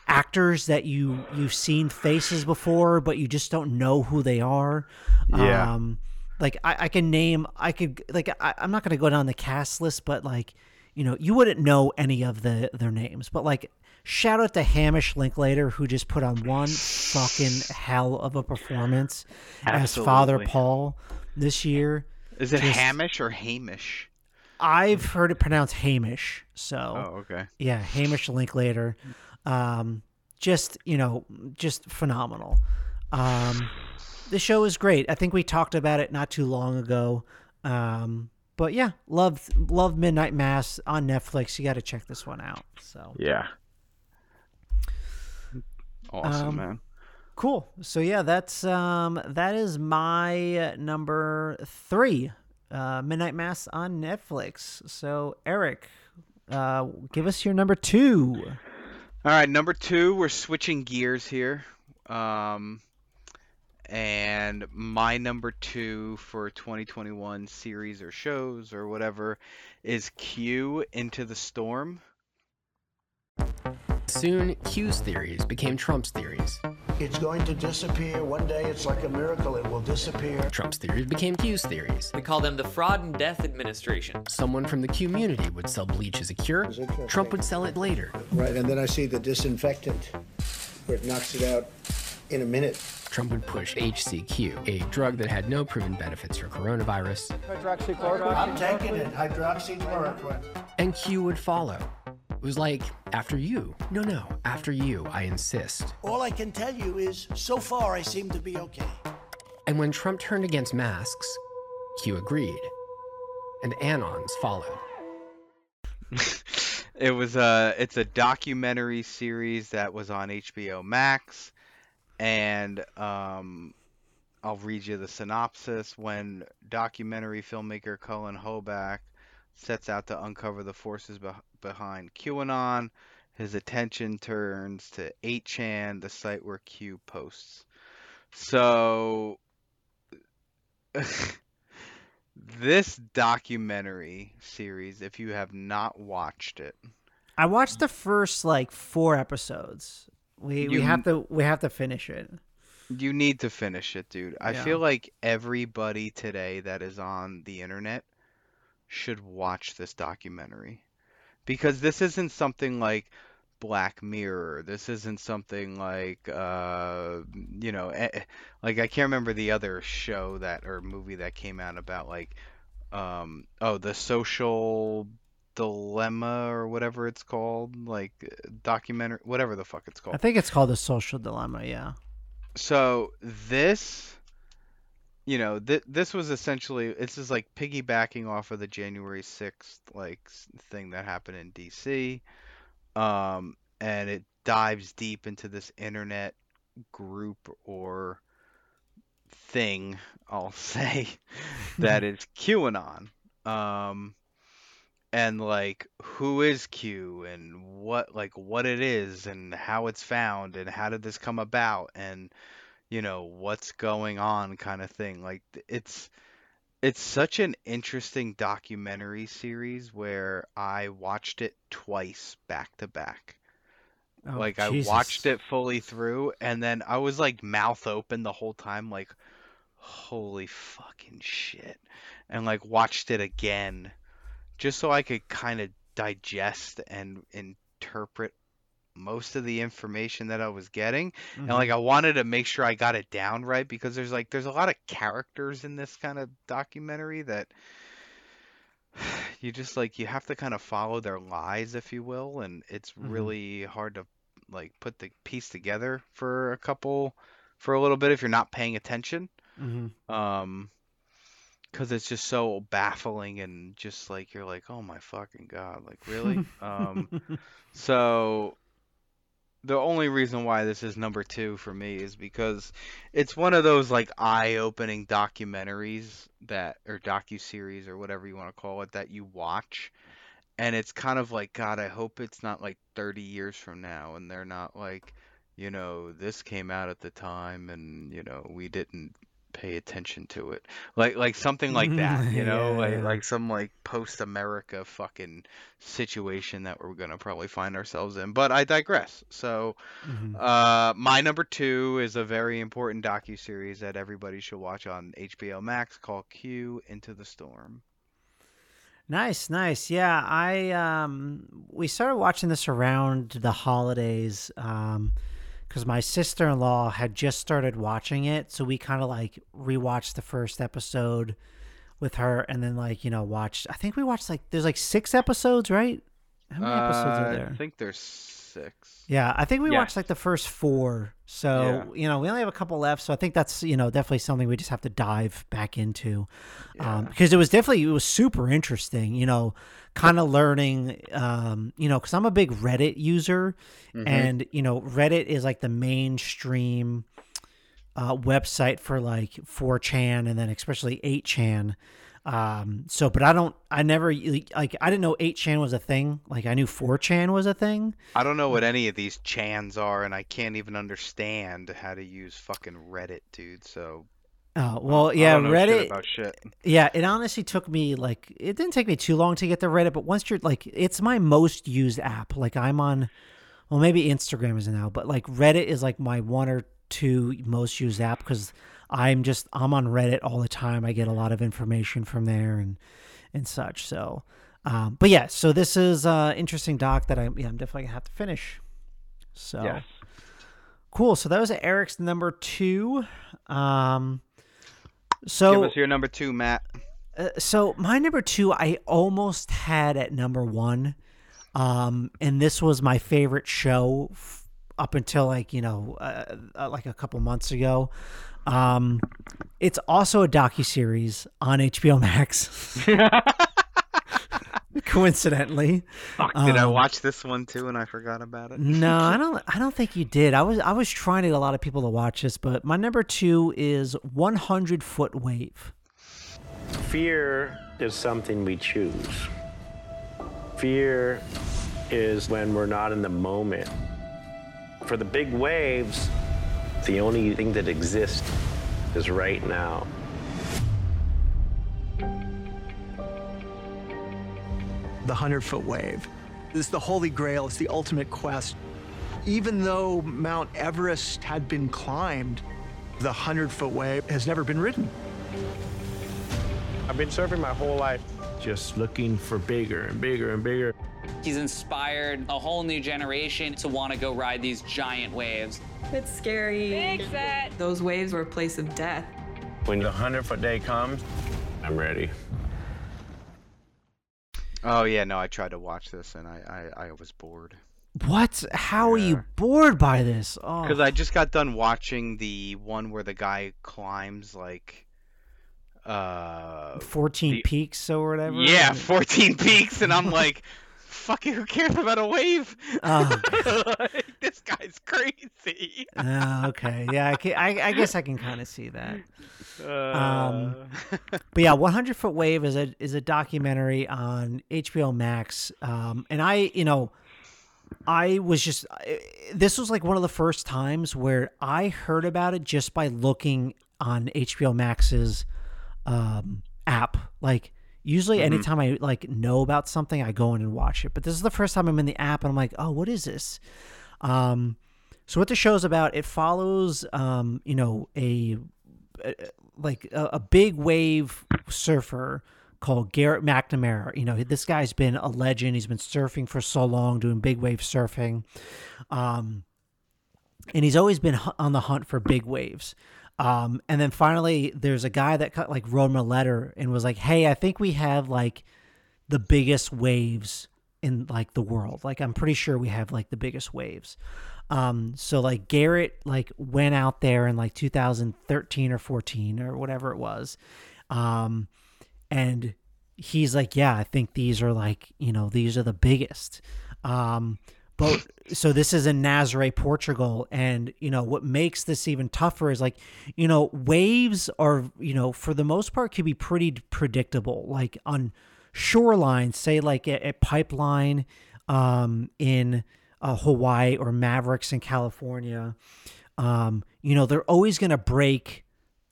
actors that you you've seen faces before, but you just don't know who they are. Yeah. Um, like I, I can name, I could like I, I'm not gonna go down the cast list, but like you know you wouldn't know any of the their names, but like shout out to Hamish Linklater who just put on one fucking hell of a performance as Father Paul this year. Is it Just- Hamish or Hamish? I've heard it pronounced Hamish. So, Oh, okay. Yeah, Hamish Linklater. Um, just you know, just phenomenal. Um, the show is great. I think we talked about it not too long ago. Um, but yeah, love love Midnight Mass on Netflix. You got to check this one out. So Yeah. Awesome, Um, man. Cool. So yeah, that's um that is my number three, uh, Midnight Mass on Netflix. So Eric, uh, give us your number two. All right, number two, we're switching gears here. Um, and my number two for 2021 series or shows or whatever is Q Into the Storm. Soon, Q's theories became Trump's theories. It's going to disappear. One day it's like a miracle, it will disappear. Trump's theories became Q's theories. We call them the Fraud and Death Administration. Someone from the community would sell bleach as a cure. Trump would sell it later. Right, and then I see the disinfectant, where it knocks it out in a minute. Trump would push HCQ, a drug that had no proven benefits for coronavirus, Hydroxychloroquine. I'm taking it. Hydroxychloroquine. and Q would follow. It was like, after you. No, no, after you, I insist. All I can tell you is, so far I seem to be okay. And when Trump turned against masks, Q agreed. And Anons followed. <laughs> It was a it's a documentary series that was on HBO Max, and um, I'll read you the synopsis. When documentary filmmaker Cullen Hoback sets out to uncover the forces beh behind QAnon, his attention turns to 8chan, the site where Q posts. So <laughs> this documentary series, if you have not watched it, I watched the first like four episodes. We we have to we have to finish it. You need to finish it, dude. I Yeah. feel like everybody today that is on the internet should watch this documentary. Because this isn't something like Black Mirror. This isn't something like uh you know, eh, eh, like I can't remember the other show that or movie that came out about like um oh, the social dilemma or whatever it's called, like documentary whatever the fuck it's called. I think it's called the social dilemma. Yeah. So this, you know, th- this was essentially this is like piggybacking off of the January sixth like thing that happened in D.C. Um, and it dives deep into this internet group or thing, I'll <laughs> say, that is <laughs> QAnon. Um, and like who is Q and what like what it is and how it's found and how did this come about and you know what's going on kind of thing like it's it's such an interesting documentary series where I watched it twice back to back. Oh, like I watched it fully through and then I was like mouth open the whole time like holy fucking shit and like watched it again just so I could kind of digest and interpret most of the information that I was getting and like I wanted to make sure I got it down right because there's like there's a lot of characters in this kind of documentary that <sighs> you just like you have to kind of follow their lies if you will and it's Mhm. really hard to like put the piece together for a couple for a little bit if you're not paying attention Mhm. um because it's just so baffling and just like you're like oh my fucking god like really <laughs> um so the only reason why this is number two for me is because it's one of those like eye-opening documentaries that or docu-series or whatever you want to call it that you watch. And it's kind of like god i hope it's not like 30 years from now and they're not like you know this came out at the time and you know we didn't pay attention to it. Like like something like that <laughs> you know? Yeah, like like some like post america fucking situation that we're gonna probably find ourselves in. But i digress. So Mhm. uh my number two is a very important docu-series that everybody should watch on hbo max called q into the storm. Nice, nice. Yeah, I um we started watching this around the holidays um cuz my sister-in-law had just started watching it, so we kind of like rewatched the first episode with her and then like, you know, watched I think we watched like there's like 6 episodes, right? How many episodes Uh, are there? i think there's six Yeah, I think we Yes. watched like the first four. So, you know, we only have a couple left. So I think that's, you know, definitely something we just have to dive back into. Um, because it was definitely, it was super interesting, you know, kind of learning, um, you know, because I'm a big Reddit user Mhm. and, you know, Reddit is like the mainstream uh, website for like 4chan and then especially 8chan. Um, so, but I don't, I never like, I didn't know 8chan was a thing. Like, I knew 4chan was a thing. I don't know what any of these chans are, and I can't even understand how to use fucking Reddit, dude. So. Oh well, yeah, shit Reddit. about shit. Yeah, it honestly took me like it didn't take me too long to get to Reddit, but once you're like, it's my most used app. Like I'm on, well, maybe Instagram is now, but like Reddit is like my one or two most used app because I'm just I'm on Reddit all the time. I get a lot of information from there and and such. So, um, but yeah, so this is uh interesting doc that I yeah I'm definitely gonna have to finish. So Yes. cool. So that was Eric's number two. Um, so Give us your number two, Matt. uh, so my number two, I almost had at number one, um, and this was my favorite show f- up until like you know, uh, uh, like a couple months ago. Um, it's also a docu series on HBO Max. <laughs> Coincidentally, Fuck, did I Um, watch this one too and I forgot about it? no, I <laughs> don't. I don't think you did. I was. I was trying to get a lot of people to watch this, but my number two is 100 Foot Wave. Fear is something we choose. Fear is when we're not in the moment. For the big waves, the only thing that exists is right now. the 100 foot wave. This is the holy grail, it's the ultimate quest. Even though Mount Everest had been climbed, the 100 foot wave has never been ridden. I've been surfing my whole life, just looking for bigger and bigger and bigger. He's inspired a whole new generation to want to go ride these giant waves. It's scary. Big set. Those waves were a place of death. When the 100 foot day comes, I'm ready. Oh yeah, no, I tried to watch this and I I, I was bored What? How are you bored by this? Oh, because I just got done watching the one where the guy climbs like uh 14 peaks or whatever. yeah <laughs> 14 peaks and I'm like fucking who cares about a wave Oh. <laughs> Like, this guy's crazy Oh, okay. Yeah, I, I, I guess I can kind of see that. Um, Uh. but yeah, 100 Foot Wave is a is a documentary on HBO Max. Um, and I, you know, I was just this was like one of the first times where I heard about it just by looking on HBO Max's um, app. Like usually Mhm. anytime I like know about something, I go in and watch it. But this is the first time I'm in the app and I'm like, oh, what is this? Um, so what the show's about, it follows, um, you know, a, a like a, a big wave surfer called Garrett McNamara. You know, this guy's been a legend. He's been surfing for so long, doing big wave surfing. Um, and he's always been on the hunt for big waves. Um, and then finally, there's a guy that cut, like wrote him a letter and was like, "Hey, I think we have like the biggest waves in like the world. Like I'm pretty sure we have like the biggest waves." Um, so like Garrett like went out there in like 2013 or 14 or whatever it was, um, and he's like, "Yeah, I think these are like you know these are the biggest." Um, but so this is in Nazaré, Portugal, and you know what makes this even tougher is like, you know, waves are you know for the most part can be pretty predictable. Like on shorelines, say like a, a pipeline um, in uh, Hawaii or Mavericks in California, um, you know, they're always going to break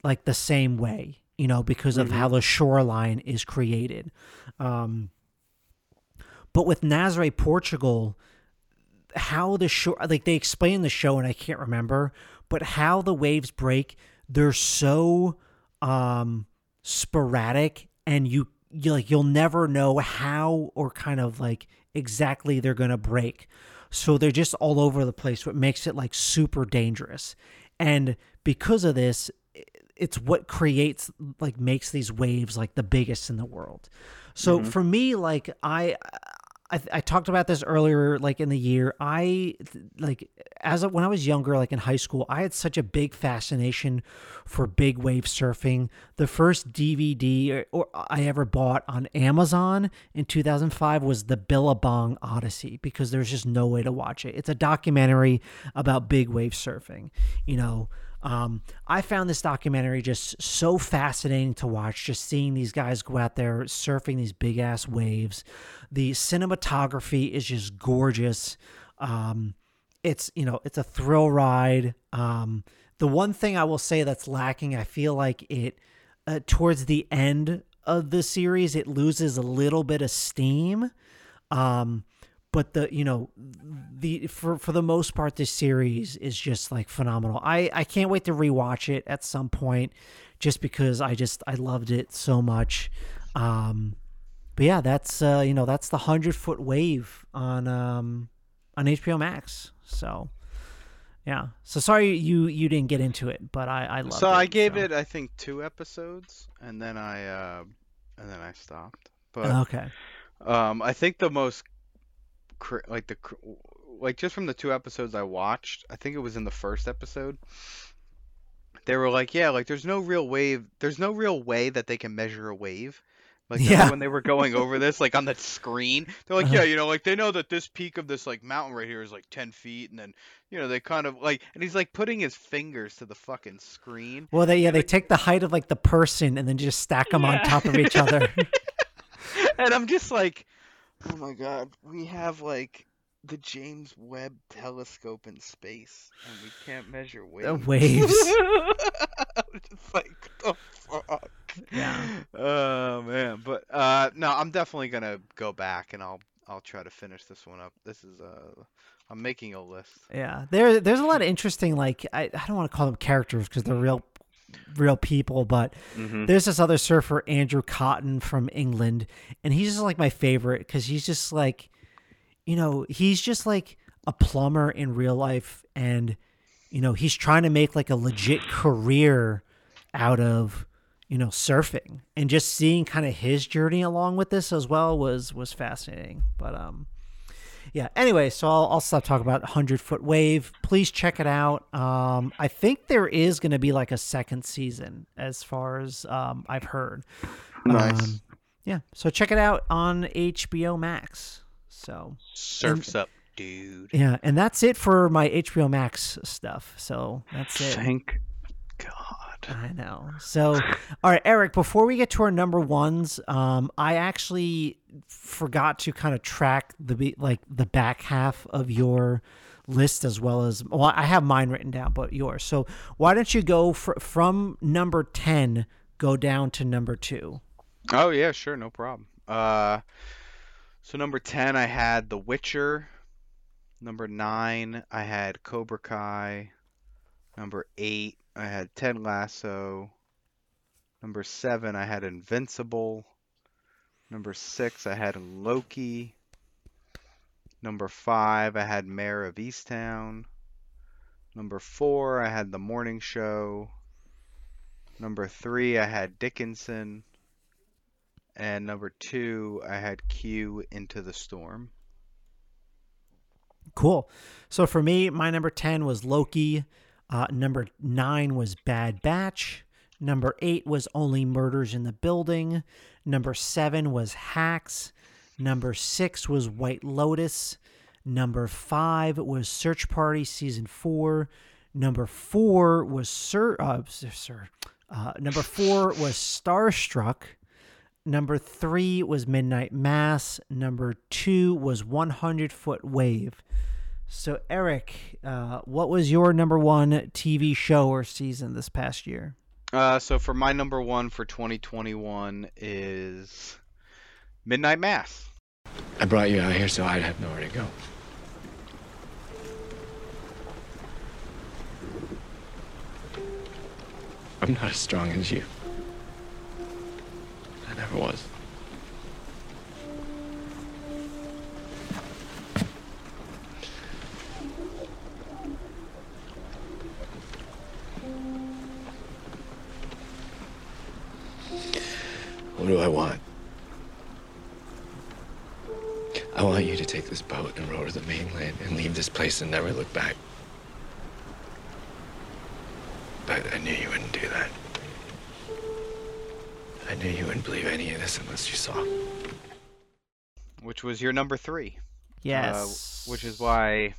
like the same way, you know, because of Mhm. how the shoreline is created. Um, but with Nazaré, Portugal, how the show like they explain the show and I can't remember, but how the waves break, they're so um sporadic and you you like you'll never know how or kind of like exactly they're gonna break. So they're just all over the place, what makes it like super dangerous. And because of this, it's what creates like makes these waves like the biggest in the world. So Mhm. for me, like I I, I talked about this earlier, like in the year. I like as a, when I was younger, like in high school, I had such a big fascination for big wave surfing. The first DVD or, er, or I ever bought on Amazon in 2005 was the Billabong Odyssey because there's just no way to watch it. It's a documentary about big wave surfing. You know, Um, I found this documentary just so fascinating to watch. Just seeing these guys go out there surfing these big ass waves. The cinematography is just gorgeous. Um, it's you know it's a thrill ride. Um, the one thing I will say that's lacking, I feel like it uh, towards the end of the series, it loses a little bit of steam. Um, but the you know the for for the most part this series is just like phenomenal. I i can't wait to rewatch it at some point just because i just i loved it so much. Um but yeah that's uh you know that's the 100 foot wave on um on hbo max. So yeah. So sorry you you didn't get into it but i i love so it I gave so. it, I think, two episodes, and then I, uh, and then I stopped. But okay. um, I think the most, like the, cr- like just from the two episodes I watched, I think it was in the first episode. They were like, yeah, like there's no real wave, there's no real way that they can measure a wave. Like Yeah. when they were going over this, like on the screen, they're like, Uh-huh. yeah, you know, like they know that this peak of this like mountain right here is like ten feet, and then you know they kind of like, and he's like putting his fingers to the fucking screen. well they yeah they take the height of like the person and then just stack them on top of each other <laughs> and I'm just like, oh my god, we have like the James Webb telescope in space, and we can't measure waves. The waves. <laughs> I'm just like, the fuck? Yeah. Oh man, but uh, no, I'm definitely gonna go back and I'll I'll try to finish this one up. This is uh, I'm making a list. Yeah, there there's a lot of interesting like I, I don't want to call them characters because they're real real people, but Mhm. there's this other surfer Andrew Cotton from England, and he's just like my favorite because he's just like, you know, he's just like a plumber in real life, and you know he's trying to make like a legit career out of you know surfing, and just seeing kind of his journey along with this as well was was fascinating. But um, yeah anyway so i'll, I'll stop talking about 100 foot wave. Please check it out. Um, i think there is going to be like a second season as far as um, i've heard. Nice. Um, yeah so check it out on hbo max. So Surfs up, dude. yeah and that's it for my hbo max stuff. So that's it. Thank I know. So, all right, Eric. Before we get to our number ones, um, I actually forgot to kind of track the be- like the back half of your list as well as well. I have mine written down, but yours. So why don't you go fr- from number ten, go down to number two? Oh yeah, sure, no problem. Uh, so number ten, I had The Witcher. Number nine, I had Cobra Kai. Number eight, I had Ted Lasso. Number seven, I had Invincible. Number six, I had Loki. Number five, I had Mare of Easttown. Number four, I had The Morning Show. Number three, I had Dickinson. And number two, I had Q Into the Storm. Cool. So for me, my number 10 was Loki. Uh, number nine was Bad Batch. Number eight was Only Murders in the Building. Number seven was Hacks. Number six was White Lotus. Number five was Search Party Season 4. Number four was Sir. Uh, sir uh, number four was Starstruck. Number three was Midnight Mass. Number two was 100 Foot Wave. So, Eric, uh, what was your number one TV show or season this past year? Uh, so for my number one for 2021 is Midnight Mass. I brought you out here so I'd have nowhere to go. I'm not as strong as you. I never was. What do I want? I want you to take this boat and row to the mainland and leave this place and never look back. But I knew you wouldn't do that. I knew you wouldn't believe any of this unless you saw. which was your number three. Yes. Uh, which is why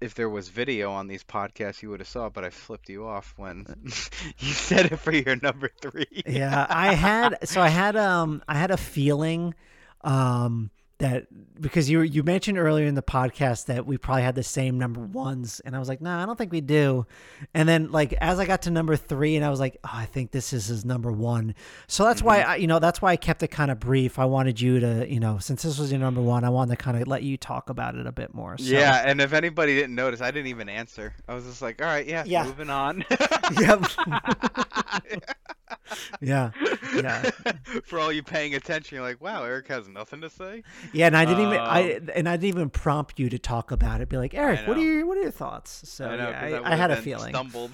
if there was video on these podcasts, you would have saw it, but I flipped you off when <laughs> you said it for your number three. yeah, I had so I had um I had a feeling um that because you you mentioned earlier in the podcast that we probably had the same number ones and I was like, "No, nah, I don't think we do." And then like as I got to number 3 and I was like, "Oh, I think this is his number 1." So that's why mm-hmm. I you know, that's why I kept it kind of brief. I wanted you to, you know, since this was your number 1, I wanted to kind of let you talk about it a bit more. So. Yeah, and if anybody didn't notice, I didn't even answer. I was just like, "All right, yeah, Yeah. moving on." <laughs> Yep. <laughs> <laughs> yeah. Yeah. <laughs> For all you paying attention, you're like, "Wow, Eric has nothing to say." Yeah, and I didn't even I Um, and I didn't even prompt you to talk about it. Be like, Eric, what are your what are your thoughts? So I know, yeah, I, I had a feeling. stumbled.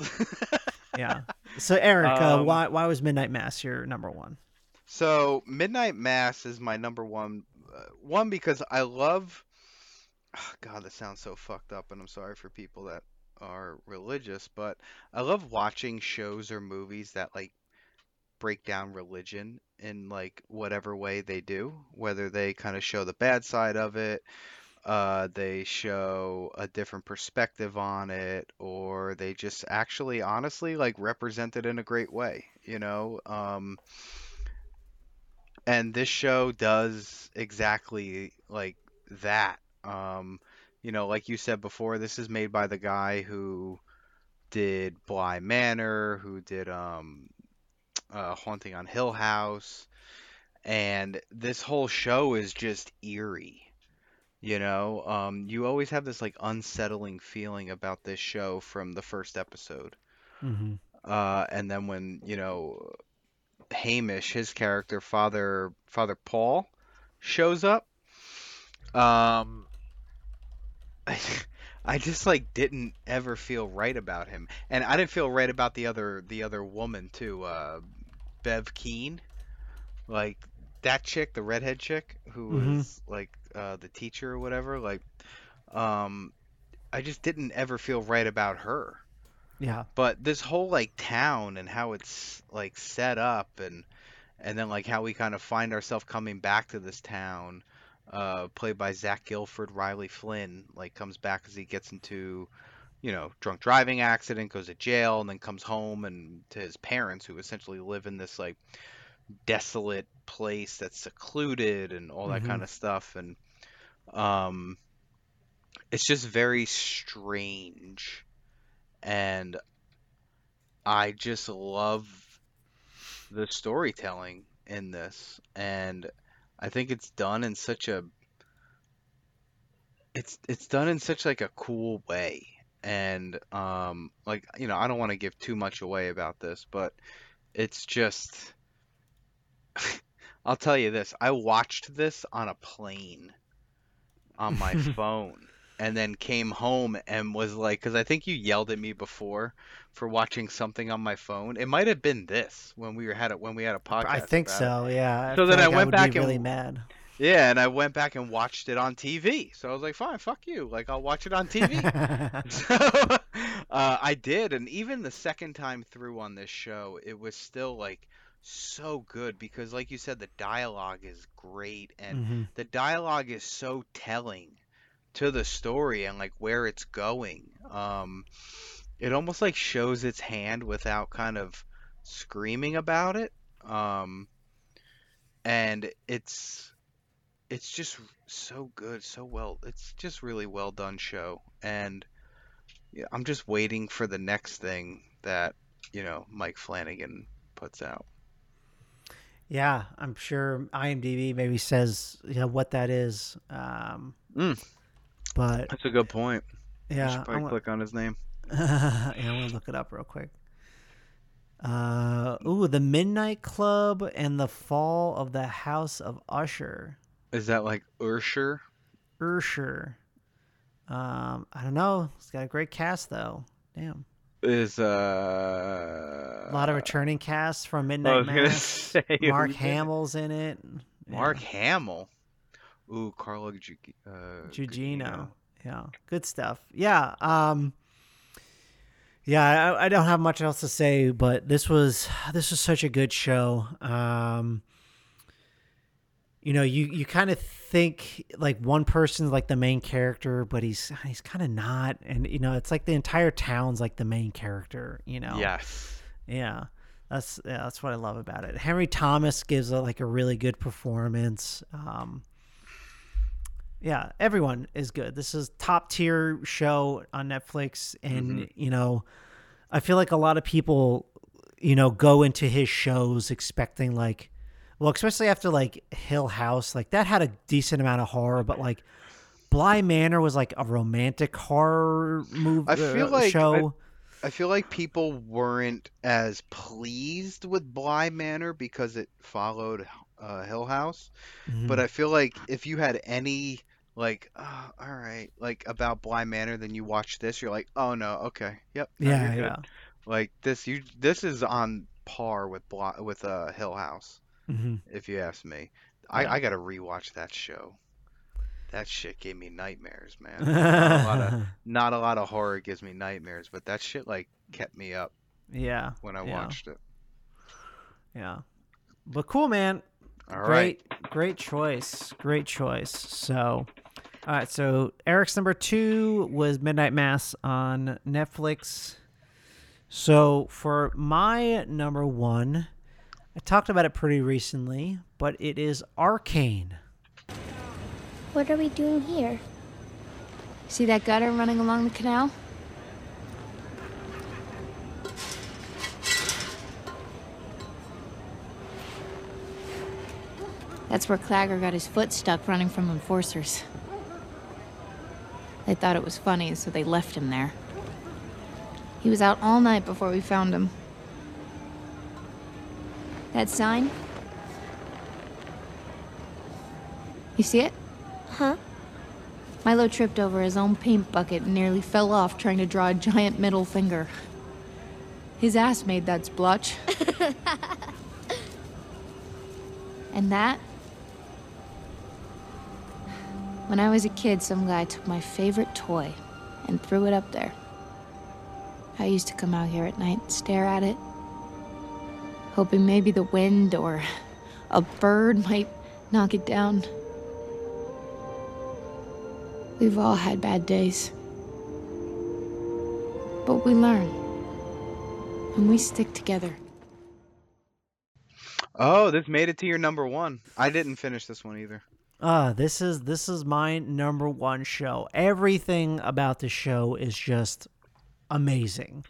<laughs> yeah. So Eric, uh, Um, why why was Midnight Mass your number one? So Midnight Mass is my number one. Uh, one because I love. God, that sounds so fucked up, and I'm sorry for people that are religious, but I love watching shows or movies that like break down religion in like whatever way they do. Whether they kind of show the bad side of it, uh, they show a different perspective on it, or they just actually honestly like represent it in a great way. You know. Um, and this show does exactly like that. Um, you know, like you said before, this is made by the guy who did Bly Manor, who did um, uh, Haunting on Hill House, and this whole show is just eerie. You know, um, you always have this like unsettling feeling about this show from the first episode. Mm-hmm. Uh, and then when, you know, Hamish, his character, Father Father Paul, shows up, um, I, <laughs> I just like didn't ever feel right about him, and I didn't feel right about the other the other woman too, uh, Bev Keane, like that chick, the redhead chick who Mhm. was like uh, the teacher or whatever. Like, um, I just didn't ever feel right about her Yeah. but this whole like town and how it's like set up and and then like how we kind of find ourselves coming back to this town uh played by Zach Gilford Riley Flynn like comes back as he gets into you know drunk driving accident goes to jail and then comes home and to his parents who essentially live in this like desolate place that's secluded and all that Mhm. kind of stuff. And um it's just very strange. And I just love the storytelling in this. And I think it's done in such a it's it's done in such like a cool way and um like you know I don't want to give too much away about this but it's just <laughs> I'll tell you this I watched this on a plane on my <laughs> phone and then came home and was like because I think you yelled at me before for watching something on my phone it might have been this when we were had it when we had a podcast I think about it. so. Yeah. So feel then I like went would be back and- really mad. Yeah, and I went back and watched it on TV. So I was like, fine, fuck you. Like, I'll watch it on TV. <laughs> so uh, I did. And even the second time through on this show, it was still like so good because, like you said, the dialogue is great. And Mhm. the dialogue is so telling to the story and like where it's going. Um, it almost like shows its hand without kind of screaming about it. Um, and it's it's just so good, so well. It's just really well done show, and yeah, I'm just waiting for the next thing that you know Mike Flanagan puts out. Yeah, I'm sure IMDb maybe says you know what that is. Um, Mm. but That's a good point. I Yeah, should I probably wa- click on his name. <laughs> yeah, I'm gonna look it up real quick. Uh, ooh, the Midnight Club and the Fall of the House of Usher. Is that like Ursher? Ursher. Um, I don't know. It's got a great cast though. Damn, Is uh a lot of returning casts from Midnight Mass. say, <laughs> Mark who's in it? Hamill's in it. Mark Hamill. Ooh, Carlo Gi- uh, Gugino. Yeah, good stuff. Yeah. Um. Yeah, I, I don't have much else to say, but this was this was such a good show. Um. You know, you you kind of think like one person's like the main character, but he's he's kind of not, and you know, it's like the entire town's like the main character. You know. Yes. Yeah. That's yeah, that's what I love about it. Henry Thomas gives a, like a really good performance. Um, yeah, everyone is good. This is top tier show on Netflix, and Mhm. you know, I feel like a lot of people, you know, go into his shows expecting like, well, especially after like Hill House, like that had a decent amount of horror, but like Bly Manor was like a romantic horror movie I feel uh, like show. I, I feel like people weren't as pleased with Bly Manor because it followed uh, Hill House, but Mhm. I feel like if you had any like, oh, all right, like about Bly Manor, then you watch this, you're like, oh no, okay, yep, no, Yeah, yeah. Like this, you this is on par with Bly, with uh, Hill House, Mhm. if you ask me. I Yeah. I gotta rewatch that show. That shit gave me nightmares, man. <laughs> not, a lot of, not a lot of horror gives me nightmares, but that shit like kept me up Yeah. when I yeah. watched it. Yeah. But cool, man. All great, great choice. Great choice. So, all right. So Eric's number two was Midnight Mass on Netflix. So for my number one, I talked about it pretty recently, but it is Arcane. What are we doing here? See that gutter running along the canal? That's where Claggor got his foot stuck running from enforcers. They thought it was funny, so they left him there. He was out all night before we found him. That sign? You see it? Huh? Mylo tripped over his own paint bucket and nearly fell off trying to draw a giant middle finger. His ass made that splotch. <laughs> and that? When I was a kid, some guy took my favorite toy and threw it up there. I used to come out here at night and stare at it, hoping maybe the wind or a bird might knock it down. We've all had bad days. But we learn. And we stick together. Oh, this made it to your number one. I didn't finish this one either. Ah, this is this is my number one show. Everything about the show is just amazing.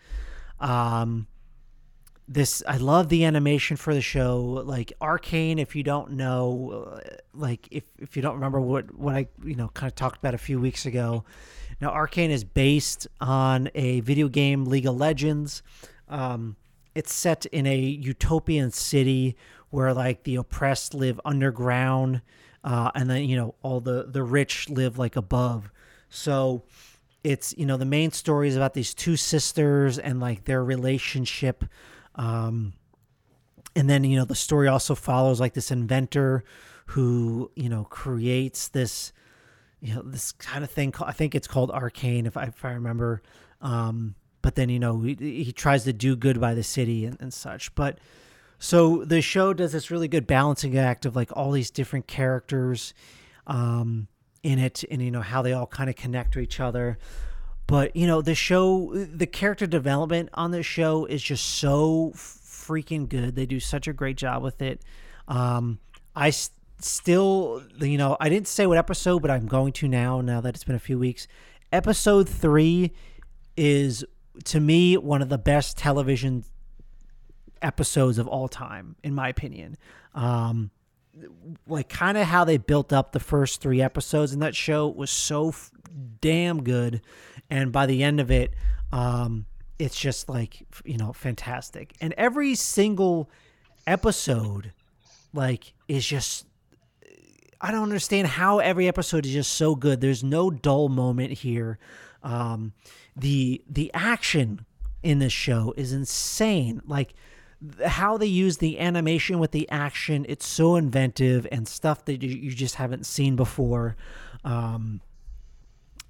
Um this I love the animation for the show. Like Arcane, if you don't know, uh, like if if you don't remember what what I you know kind of talked about a few weeks ago. Now Arcane is based on a video game League of Legends. Um it's set in a utopian city where like the oppressed live underground uh, and then you know all the the rich live like above so it's you know the main story is about these two sisters and like their relationship um and then you know the story also follows like this inventor who you know creates this you know this kind of thing ca- i think it's called arcane if i, if I remember. Um but then you know he, he tries to do good by the city and, and such. But so the show does this really good balancing act of like all these different characters um in it and you know how they all kind of connect to each other but you know the show the character development on this show is just so freaking good. They do such a great job with it. Um i s- still you know i didn't say what episode but i'm going to now now that it's been a few weeks. Episode three is to me one of the best television episodes of all time in my opinion. Um like kind of how they built up the first three episodes in that show was so f- damn good and by the end of it um it's just like you know fantastic and every single episode like is just I don't understand how every episode is just so good. There's no dull moment here. Um, the the action in this show is insane. Like how they use the animation with the action, it's so inventive and stuff that you, just haven't seen before. Um,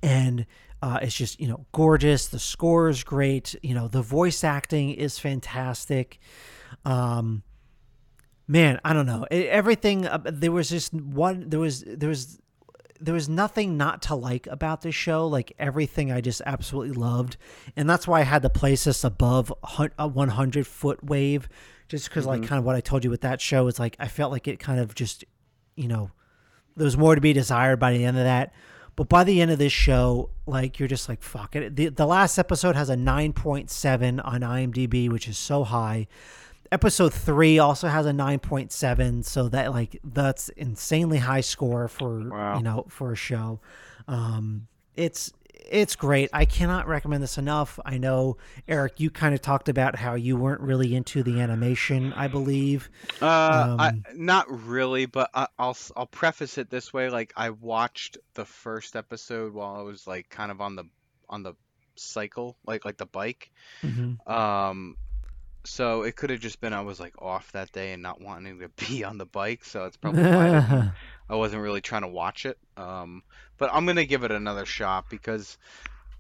and uh, it's just you know gorgeous. The score is great. You know the voice acting is fantastic. Um, man, I don't know. E- Everything uh, there was just one. There was there was there was nothing not to like about this show. Like everything, I just absolutely loved, and that's why I had to place this above a 100 foot wave, just because like Mhm. kind of what I told you with that show is like I felt like it kind of just, you know, there was more to be desired by the end of that. But by the end of this show, like you're just like fuck it. The the last episode has a 9.7 on IMDb, which is so high. Episode 3 also has a 9.7, so that like that's insanely high score for, you know, for a show. Um it's it's great. I cannot recommend this enough. I know Eric, you kind of talked about how you weren't really into the animation, I believe. Uh, I, Um, not really, but I, I'll I'll preface it this way. Like I watched the first episode while I was like kind of on the on the cycle, like like the bike. Mhm. Um, so it could have just been I was like off that day and not wanting to <laughs> be on the bike. So it's probably why <laughs> I, wasn't really trying to watch it. Um, but I'm gonna give it another shot because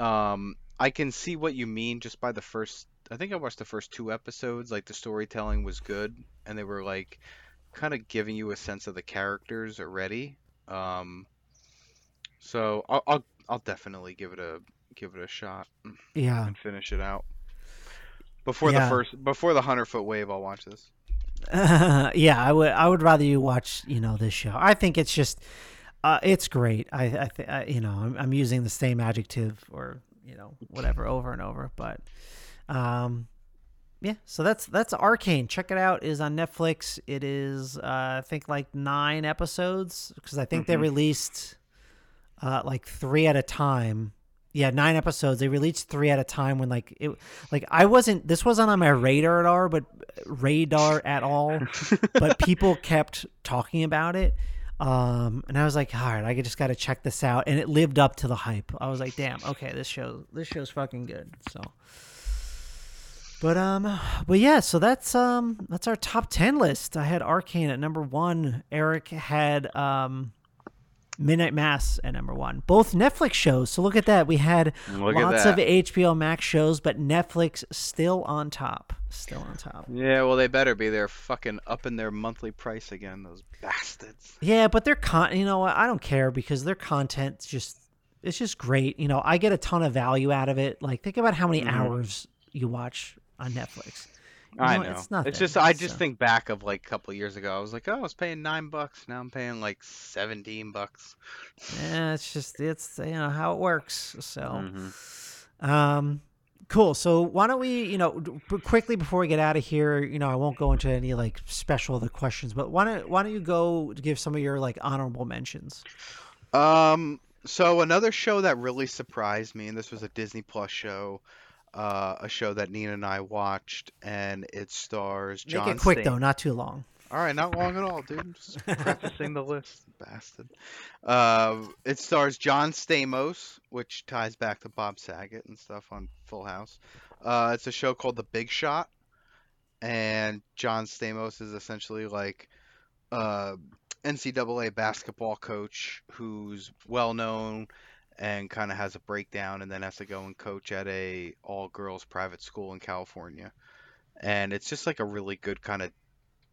um, I can see what you mean just by the first. I think I watched the first two episodes. Like the storytelling was good, and they were like kind of giving you a sense of the characters already. Um, so I'll, I'll I'll definitely give it a give it a shot. Yeah. and finish it out before Yeah. the first before the hundred foot wave. I'll watch this. <laughs> yeah, I would. I would rather you watch, you know, this show. I think it's just, uh, it's great. I, I, th- I you know, I'm, I'm using the same adjective or you know whatever over and over, but, um, yeah. So that's that's Arcane. Check it out. It is on Netflix. It is, uh, I think, like nine episodes because I think they Mhm. released, uh, like three at a time. Yeah, nine episodes. They released three at a time when like it like I wasn't this wasn't on my radar at all, but radar at all. <laughs> but people kept talking about it. Um and I was like, all right, I just gotta check this out. And it lived up to the hype. I was like, damn, okay, this show this show's fucking good. So but um but yeah, so that's um that's our top ten list. I had Arcane at number one. Eric had um Midnight Mass at number one. Both Netflix shows. So look at that. We had Look lots of. HBO Max shows, but Netflix still on top. Still on top. Yeah, well, they better be. They're fucking upping their monthly price again. Those bastards. Yeah, but their con you know what, I don't care because their content's just it's just great. You know, I get a ton of value out of it. Like think about how many Mhm. hours you watch on Netflix. You I know. It's nothing. just I just so- think back of like a couple of years ago. I was like, oh, I was paying nine bucks. Now I'm paying like seventeen bucks. Yeah, it's just it's you know how it works. So, Mm-hmm. um, cool. So why don't we you know quickly before we get out of here? You know, I won't go into any like special other questions, but why don't why don't you go give some of your like honorable mentions? Um, so another show that really surprised me, and this was a Disney Plus show, uh, a show that Nina and I watched, and it stars John. Make it quick Stam- though, not too long. All right, not long at all, dude. Just <laughs> prefacing the list, bastard. Uh, it stars John Stamos, which ties back to Bob Saget and stuff on Full House. Uh, it's a show called The Big Shot, and John Stamos is essentially like uh, NCAA basketball coach who's well known and kind of has a breakdown, and then has to go and coach at a all girls private school in California. And it's just like a really good kind of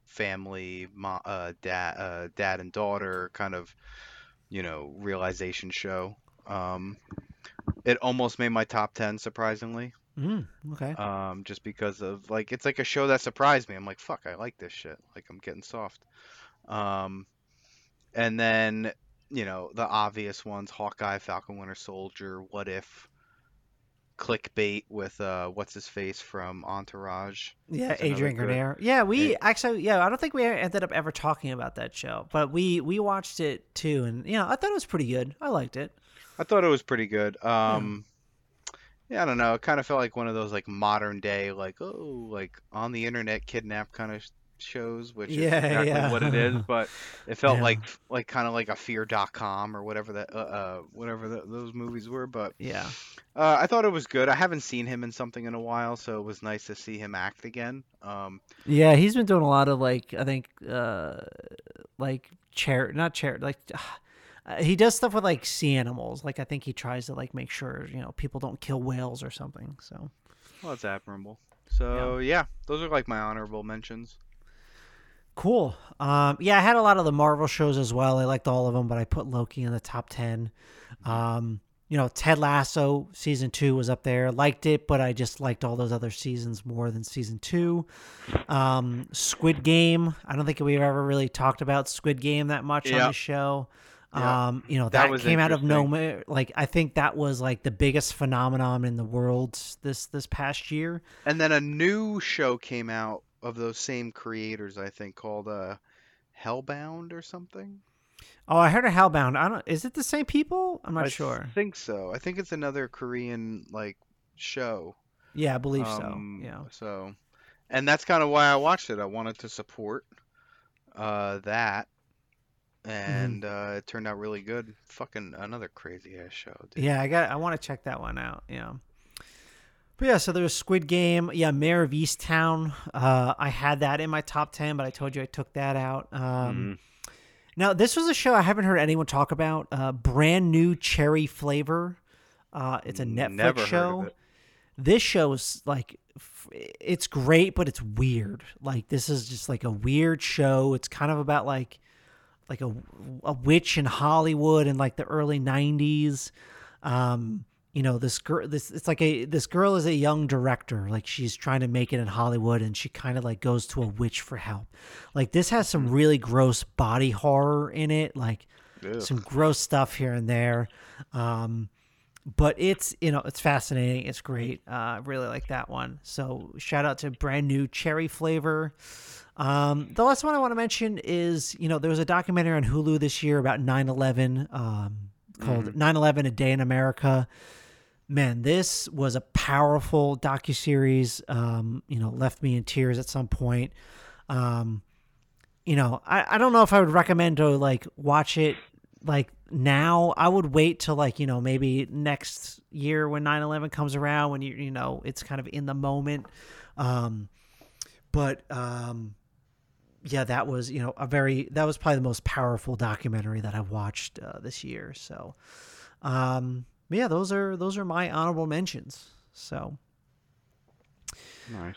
family, uh, dad, uh, dad and daughter kind of, you know, realization show. Um, it almost made my top ten, surprisingly. Mm, okay. Um, just because of like it's like a show that surprised me. I'm like, fuck, I like this shit. Like I'm getting soft. Um, and then you know the obvious ones: Hawkeye, Falcon Winter Soldier, What If, clickbait with uh, what's his face from Entourage. Yeah, Adrian Grenier. Yeah, we actually, yeah, I don't think we ended up ever talking about that show, but we we watched it too, and you know, I thought it was pretty good. I liked it. I thought it was pretty good. Um, yeah, I don't know. It kind of felt like one of those like modern day, like oh, like on the internet kidnap kind of shows, which Yeah, is exactly yeah. what it is. <laughs> But it felt Yeah. like like kind of like a Fear.com or whatever that uh, uh whatever the, those movies were. But Yeah. uh, I thought it was good. I haven't seen him in something in a while, so it was nice to see him act again. Um, Yeah, he's been doing a lot of like I think uh like chair not chair like <sighs> uh, he does stuff with like sea animals. Like I think he tries to like make sure, you know, people don't kill whales or something. So well, it's admirable. So yeah, those are like my honorable mentions. Cool. Um, yeah, I had a lot of the Marvel shows as well. I liked all of them, but I put Loki in the top 10. Um, you know, Ted Lasso season two was up there. Liked it, but I just liked all those other seasons more than season two. Um, Squid Game. I don't think we've ever really talked about Squid Game that much on the show. Yeah. Um, you know, That that, came out of nowhere. Like, I think that was like the biggest phenomenon in the world this this past year. And then a new show came out of those same creators, I think, called uh, Hellbound or something. Oh, I heard of Hellbound. I don't. Is it the same people? I'm not I sure. I think so. I think it's another Korean like show. Yeah, I believe Um, so. Yeah. So, and that's kind of why I watched it. I wanted to support uh, that, Mm-hmm. and uh, it turned out really good. Fucking another crazy ass show. Dude. Yeah, I got. I want to check that one out. Yeah. But yeah, so there's Squid Game. Yeah, Mare of Easttown. Uh, I had that in my top ten, but I told you I took that out. Um, Mm-hmm. Now this was a show I haven't heard anyone talk about. Uh, brand new cherry flavor. Uh, it's a Netflix Never show. This show is like, it's great, but it's weird. Like this is just like a weird show. It's kind of about like like a, a witch in Hollywood in like the early 90s. Um, you know, this girl, this, it's like a, this girl is a young director. Like she's trying to make it in Hollywood and she kind of like goes to a witch for help. Like this has some really gross body horror in it. Like Ugh. some gross stuff here and there. Um, but it's you know it's fascinating it's great uh I really like that one so shout out to brand new cherry flavor um the last one i want to mention is you know there was a documentary on hulu this year about 9-11 um called Mhm. 9-11 a day in america man this was a powerful docu-series um you know left me in tears at some point. Um you know i, I don't know if i would recommend to like watch it like now. I would wait till like you know maybe next year when 9-11 comes around when you you know it's kind of in the moment. Um but um yeah that was you know a very that was probably the most powerful documentary that I've watched uh, this year. So um but yeah those are those are my honorable mentions so Nice.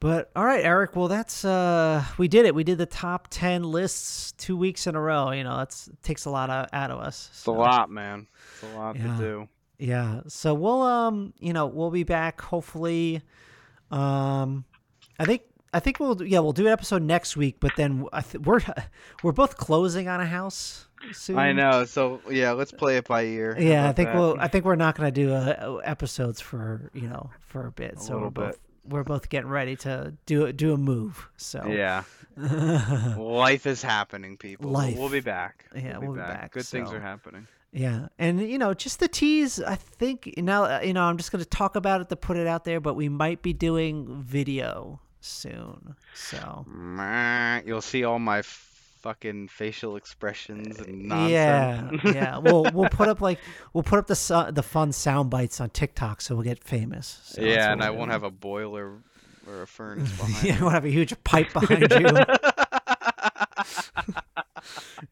but all right, Eric. Well, that's uh, we did it. We did the top ten lists two weeks in a row. You know, that's takes a lot of, out of us. It's a lot, man. It's a lot Yeah. to do. Yeah. So we'll um, you know, we'll be back hopefully. Um, I think I think we'll yeah we'll do an episode next week. But then I th- we're <laughs> we're both closing on a house soon. I know. So yeah, let's play it by ear. Yeah, I think that? we'll. I think we're not going to do uh, episodes for you know for a bit. A so we're little both we're both getting ready to do do a move. So Yeah. <laughs> Life is happening, people. We'll- We'll be back. Yeah, we'll be back, Good things are happening. Yeah, and you know, just the tease. I think now, uh, you know, I'm just going to talk about it to put it out there, but we might be doing video soon. So You'll see all my fucking facial expressions and yeah, nonsense. yeah, <laughs> yeah. we'll we'll put up like we'll put up the su- the fun sound bites on TikTok, so we'll get famous. So yeah, and I won't doing. have a boiler or a furnace <laughs> behind yeah, me. we'll have a huge pipe behind you. <laughs>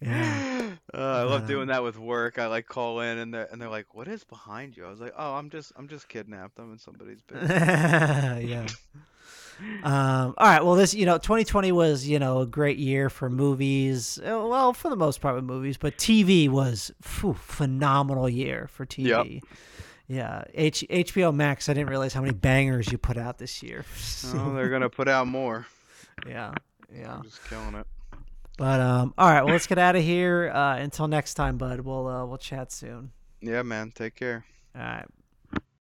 yeah. Uh, I love Um, doing that with work. I like call in and they're and they're like, "What is behind you?" I was like, "Oh, I'm just I'm just kidnapped. I'm in somebody's bed." yeah. Um, all right. Well, this, you know, 2020 was, you know, a great year for movies. Uh, Well, for the most part with movies, but TV was phew, phenomenal year for TV. Yeah. H- HBO Max, I didn't realize how many bangers you put out this year. <laughs> oh, they're gonna put out more. Yeah. Yeah. I'm just killing it. But um, all right. Well, let's get out of here. Uh, until next time, bud. We'll uh, we'll chat soon. Yeah, man. Take care. All right.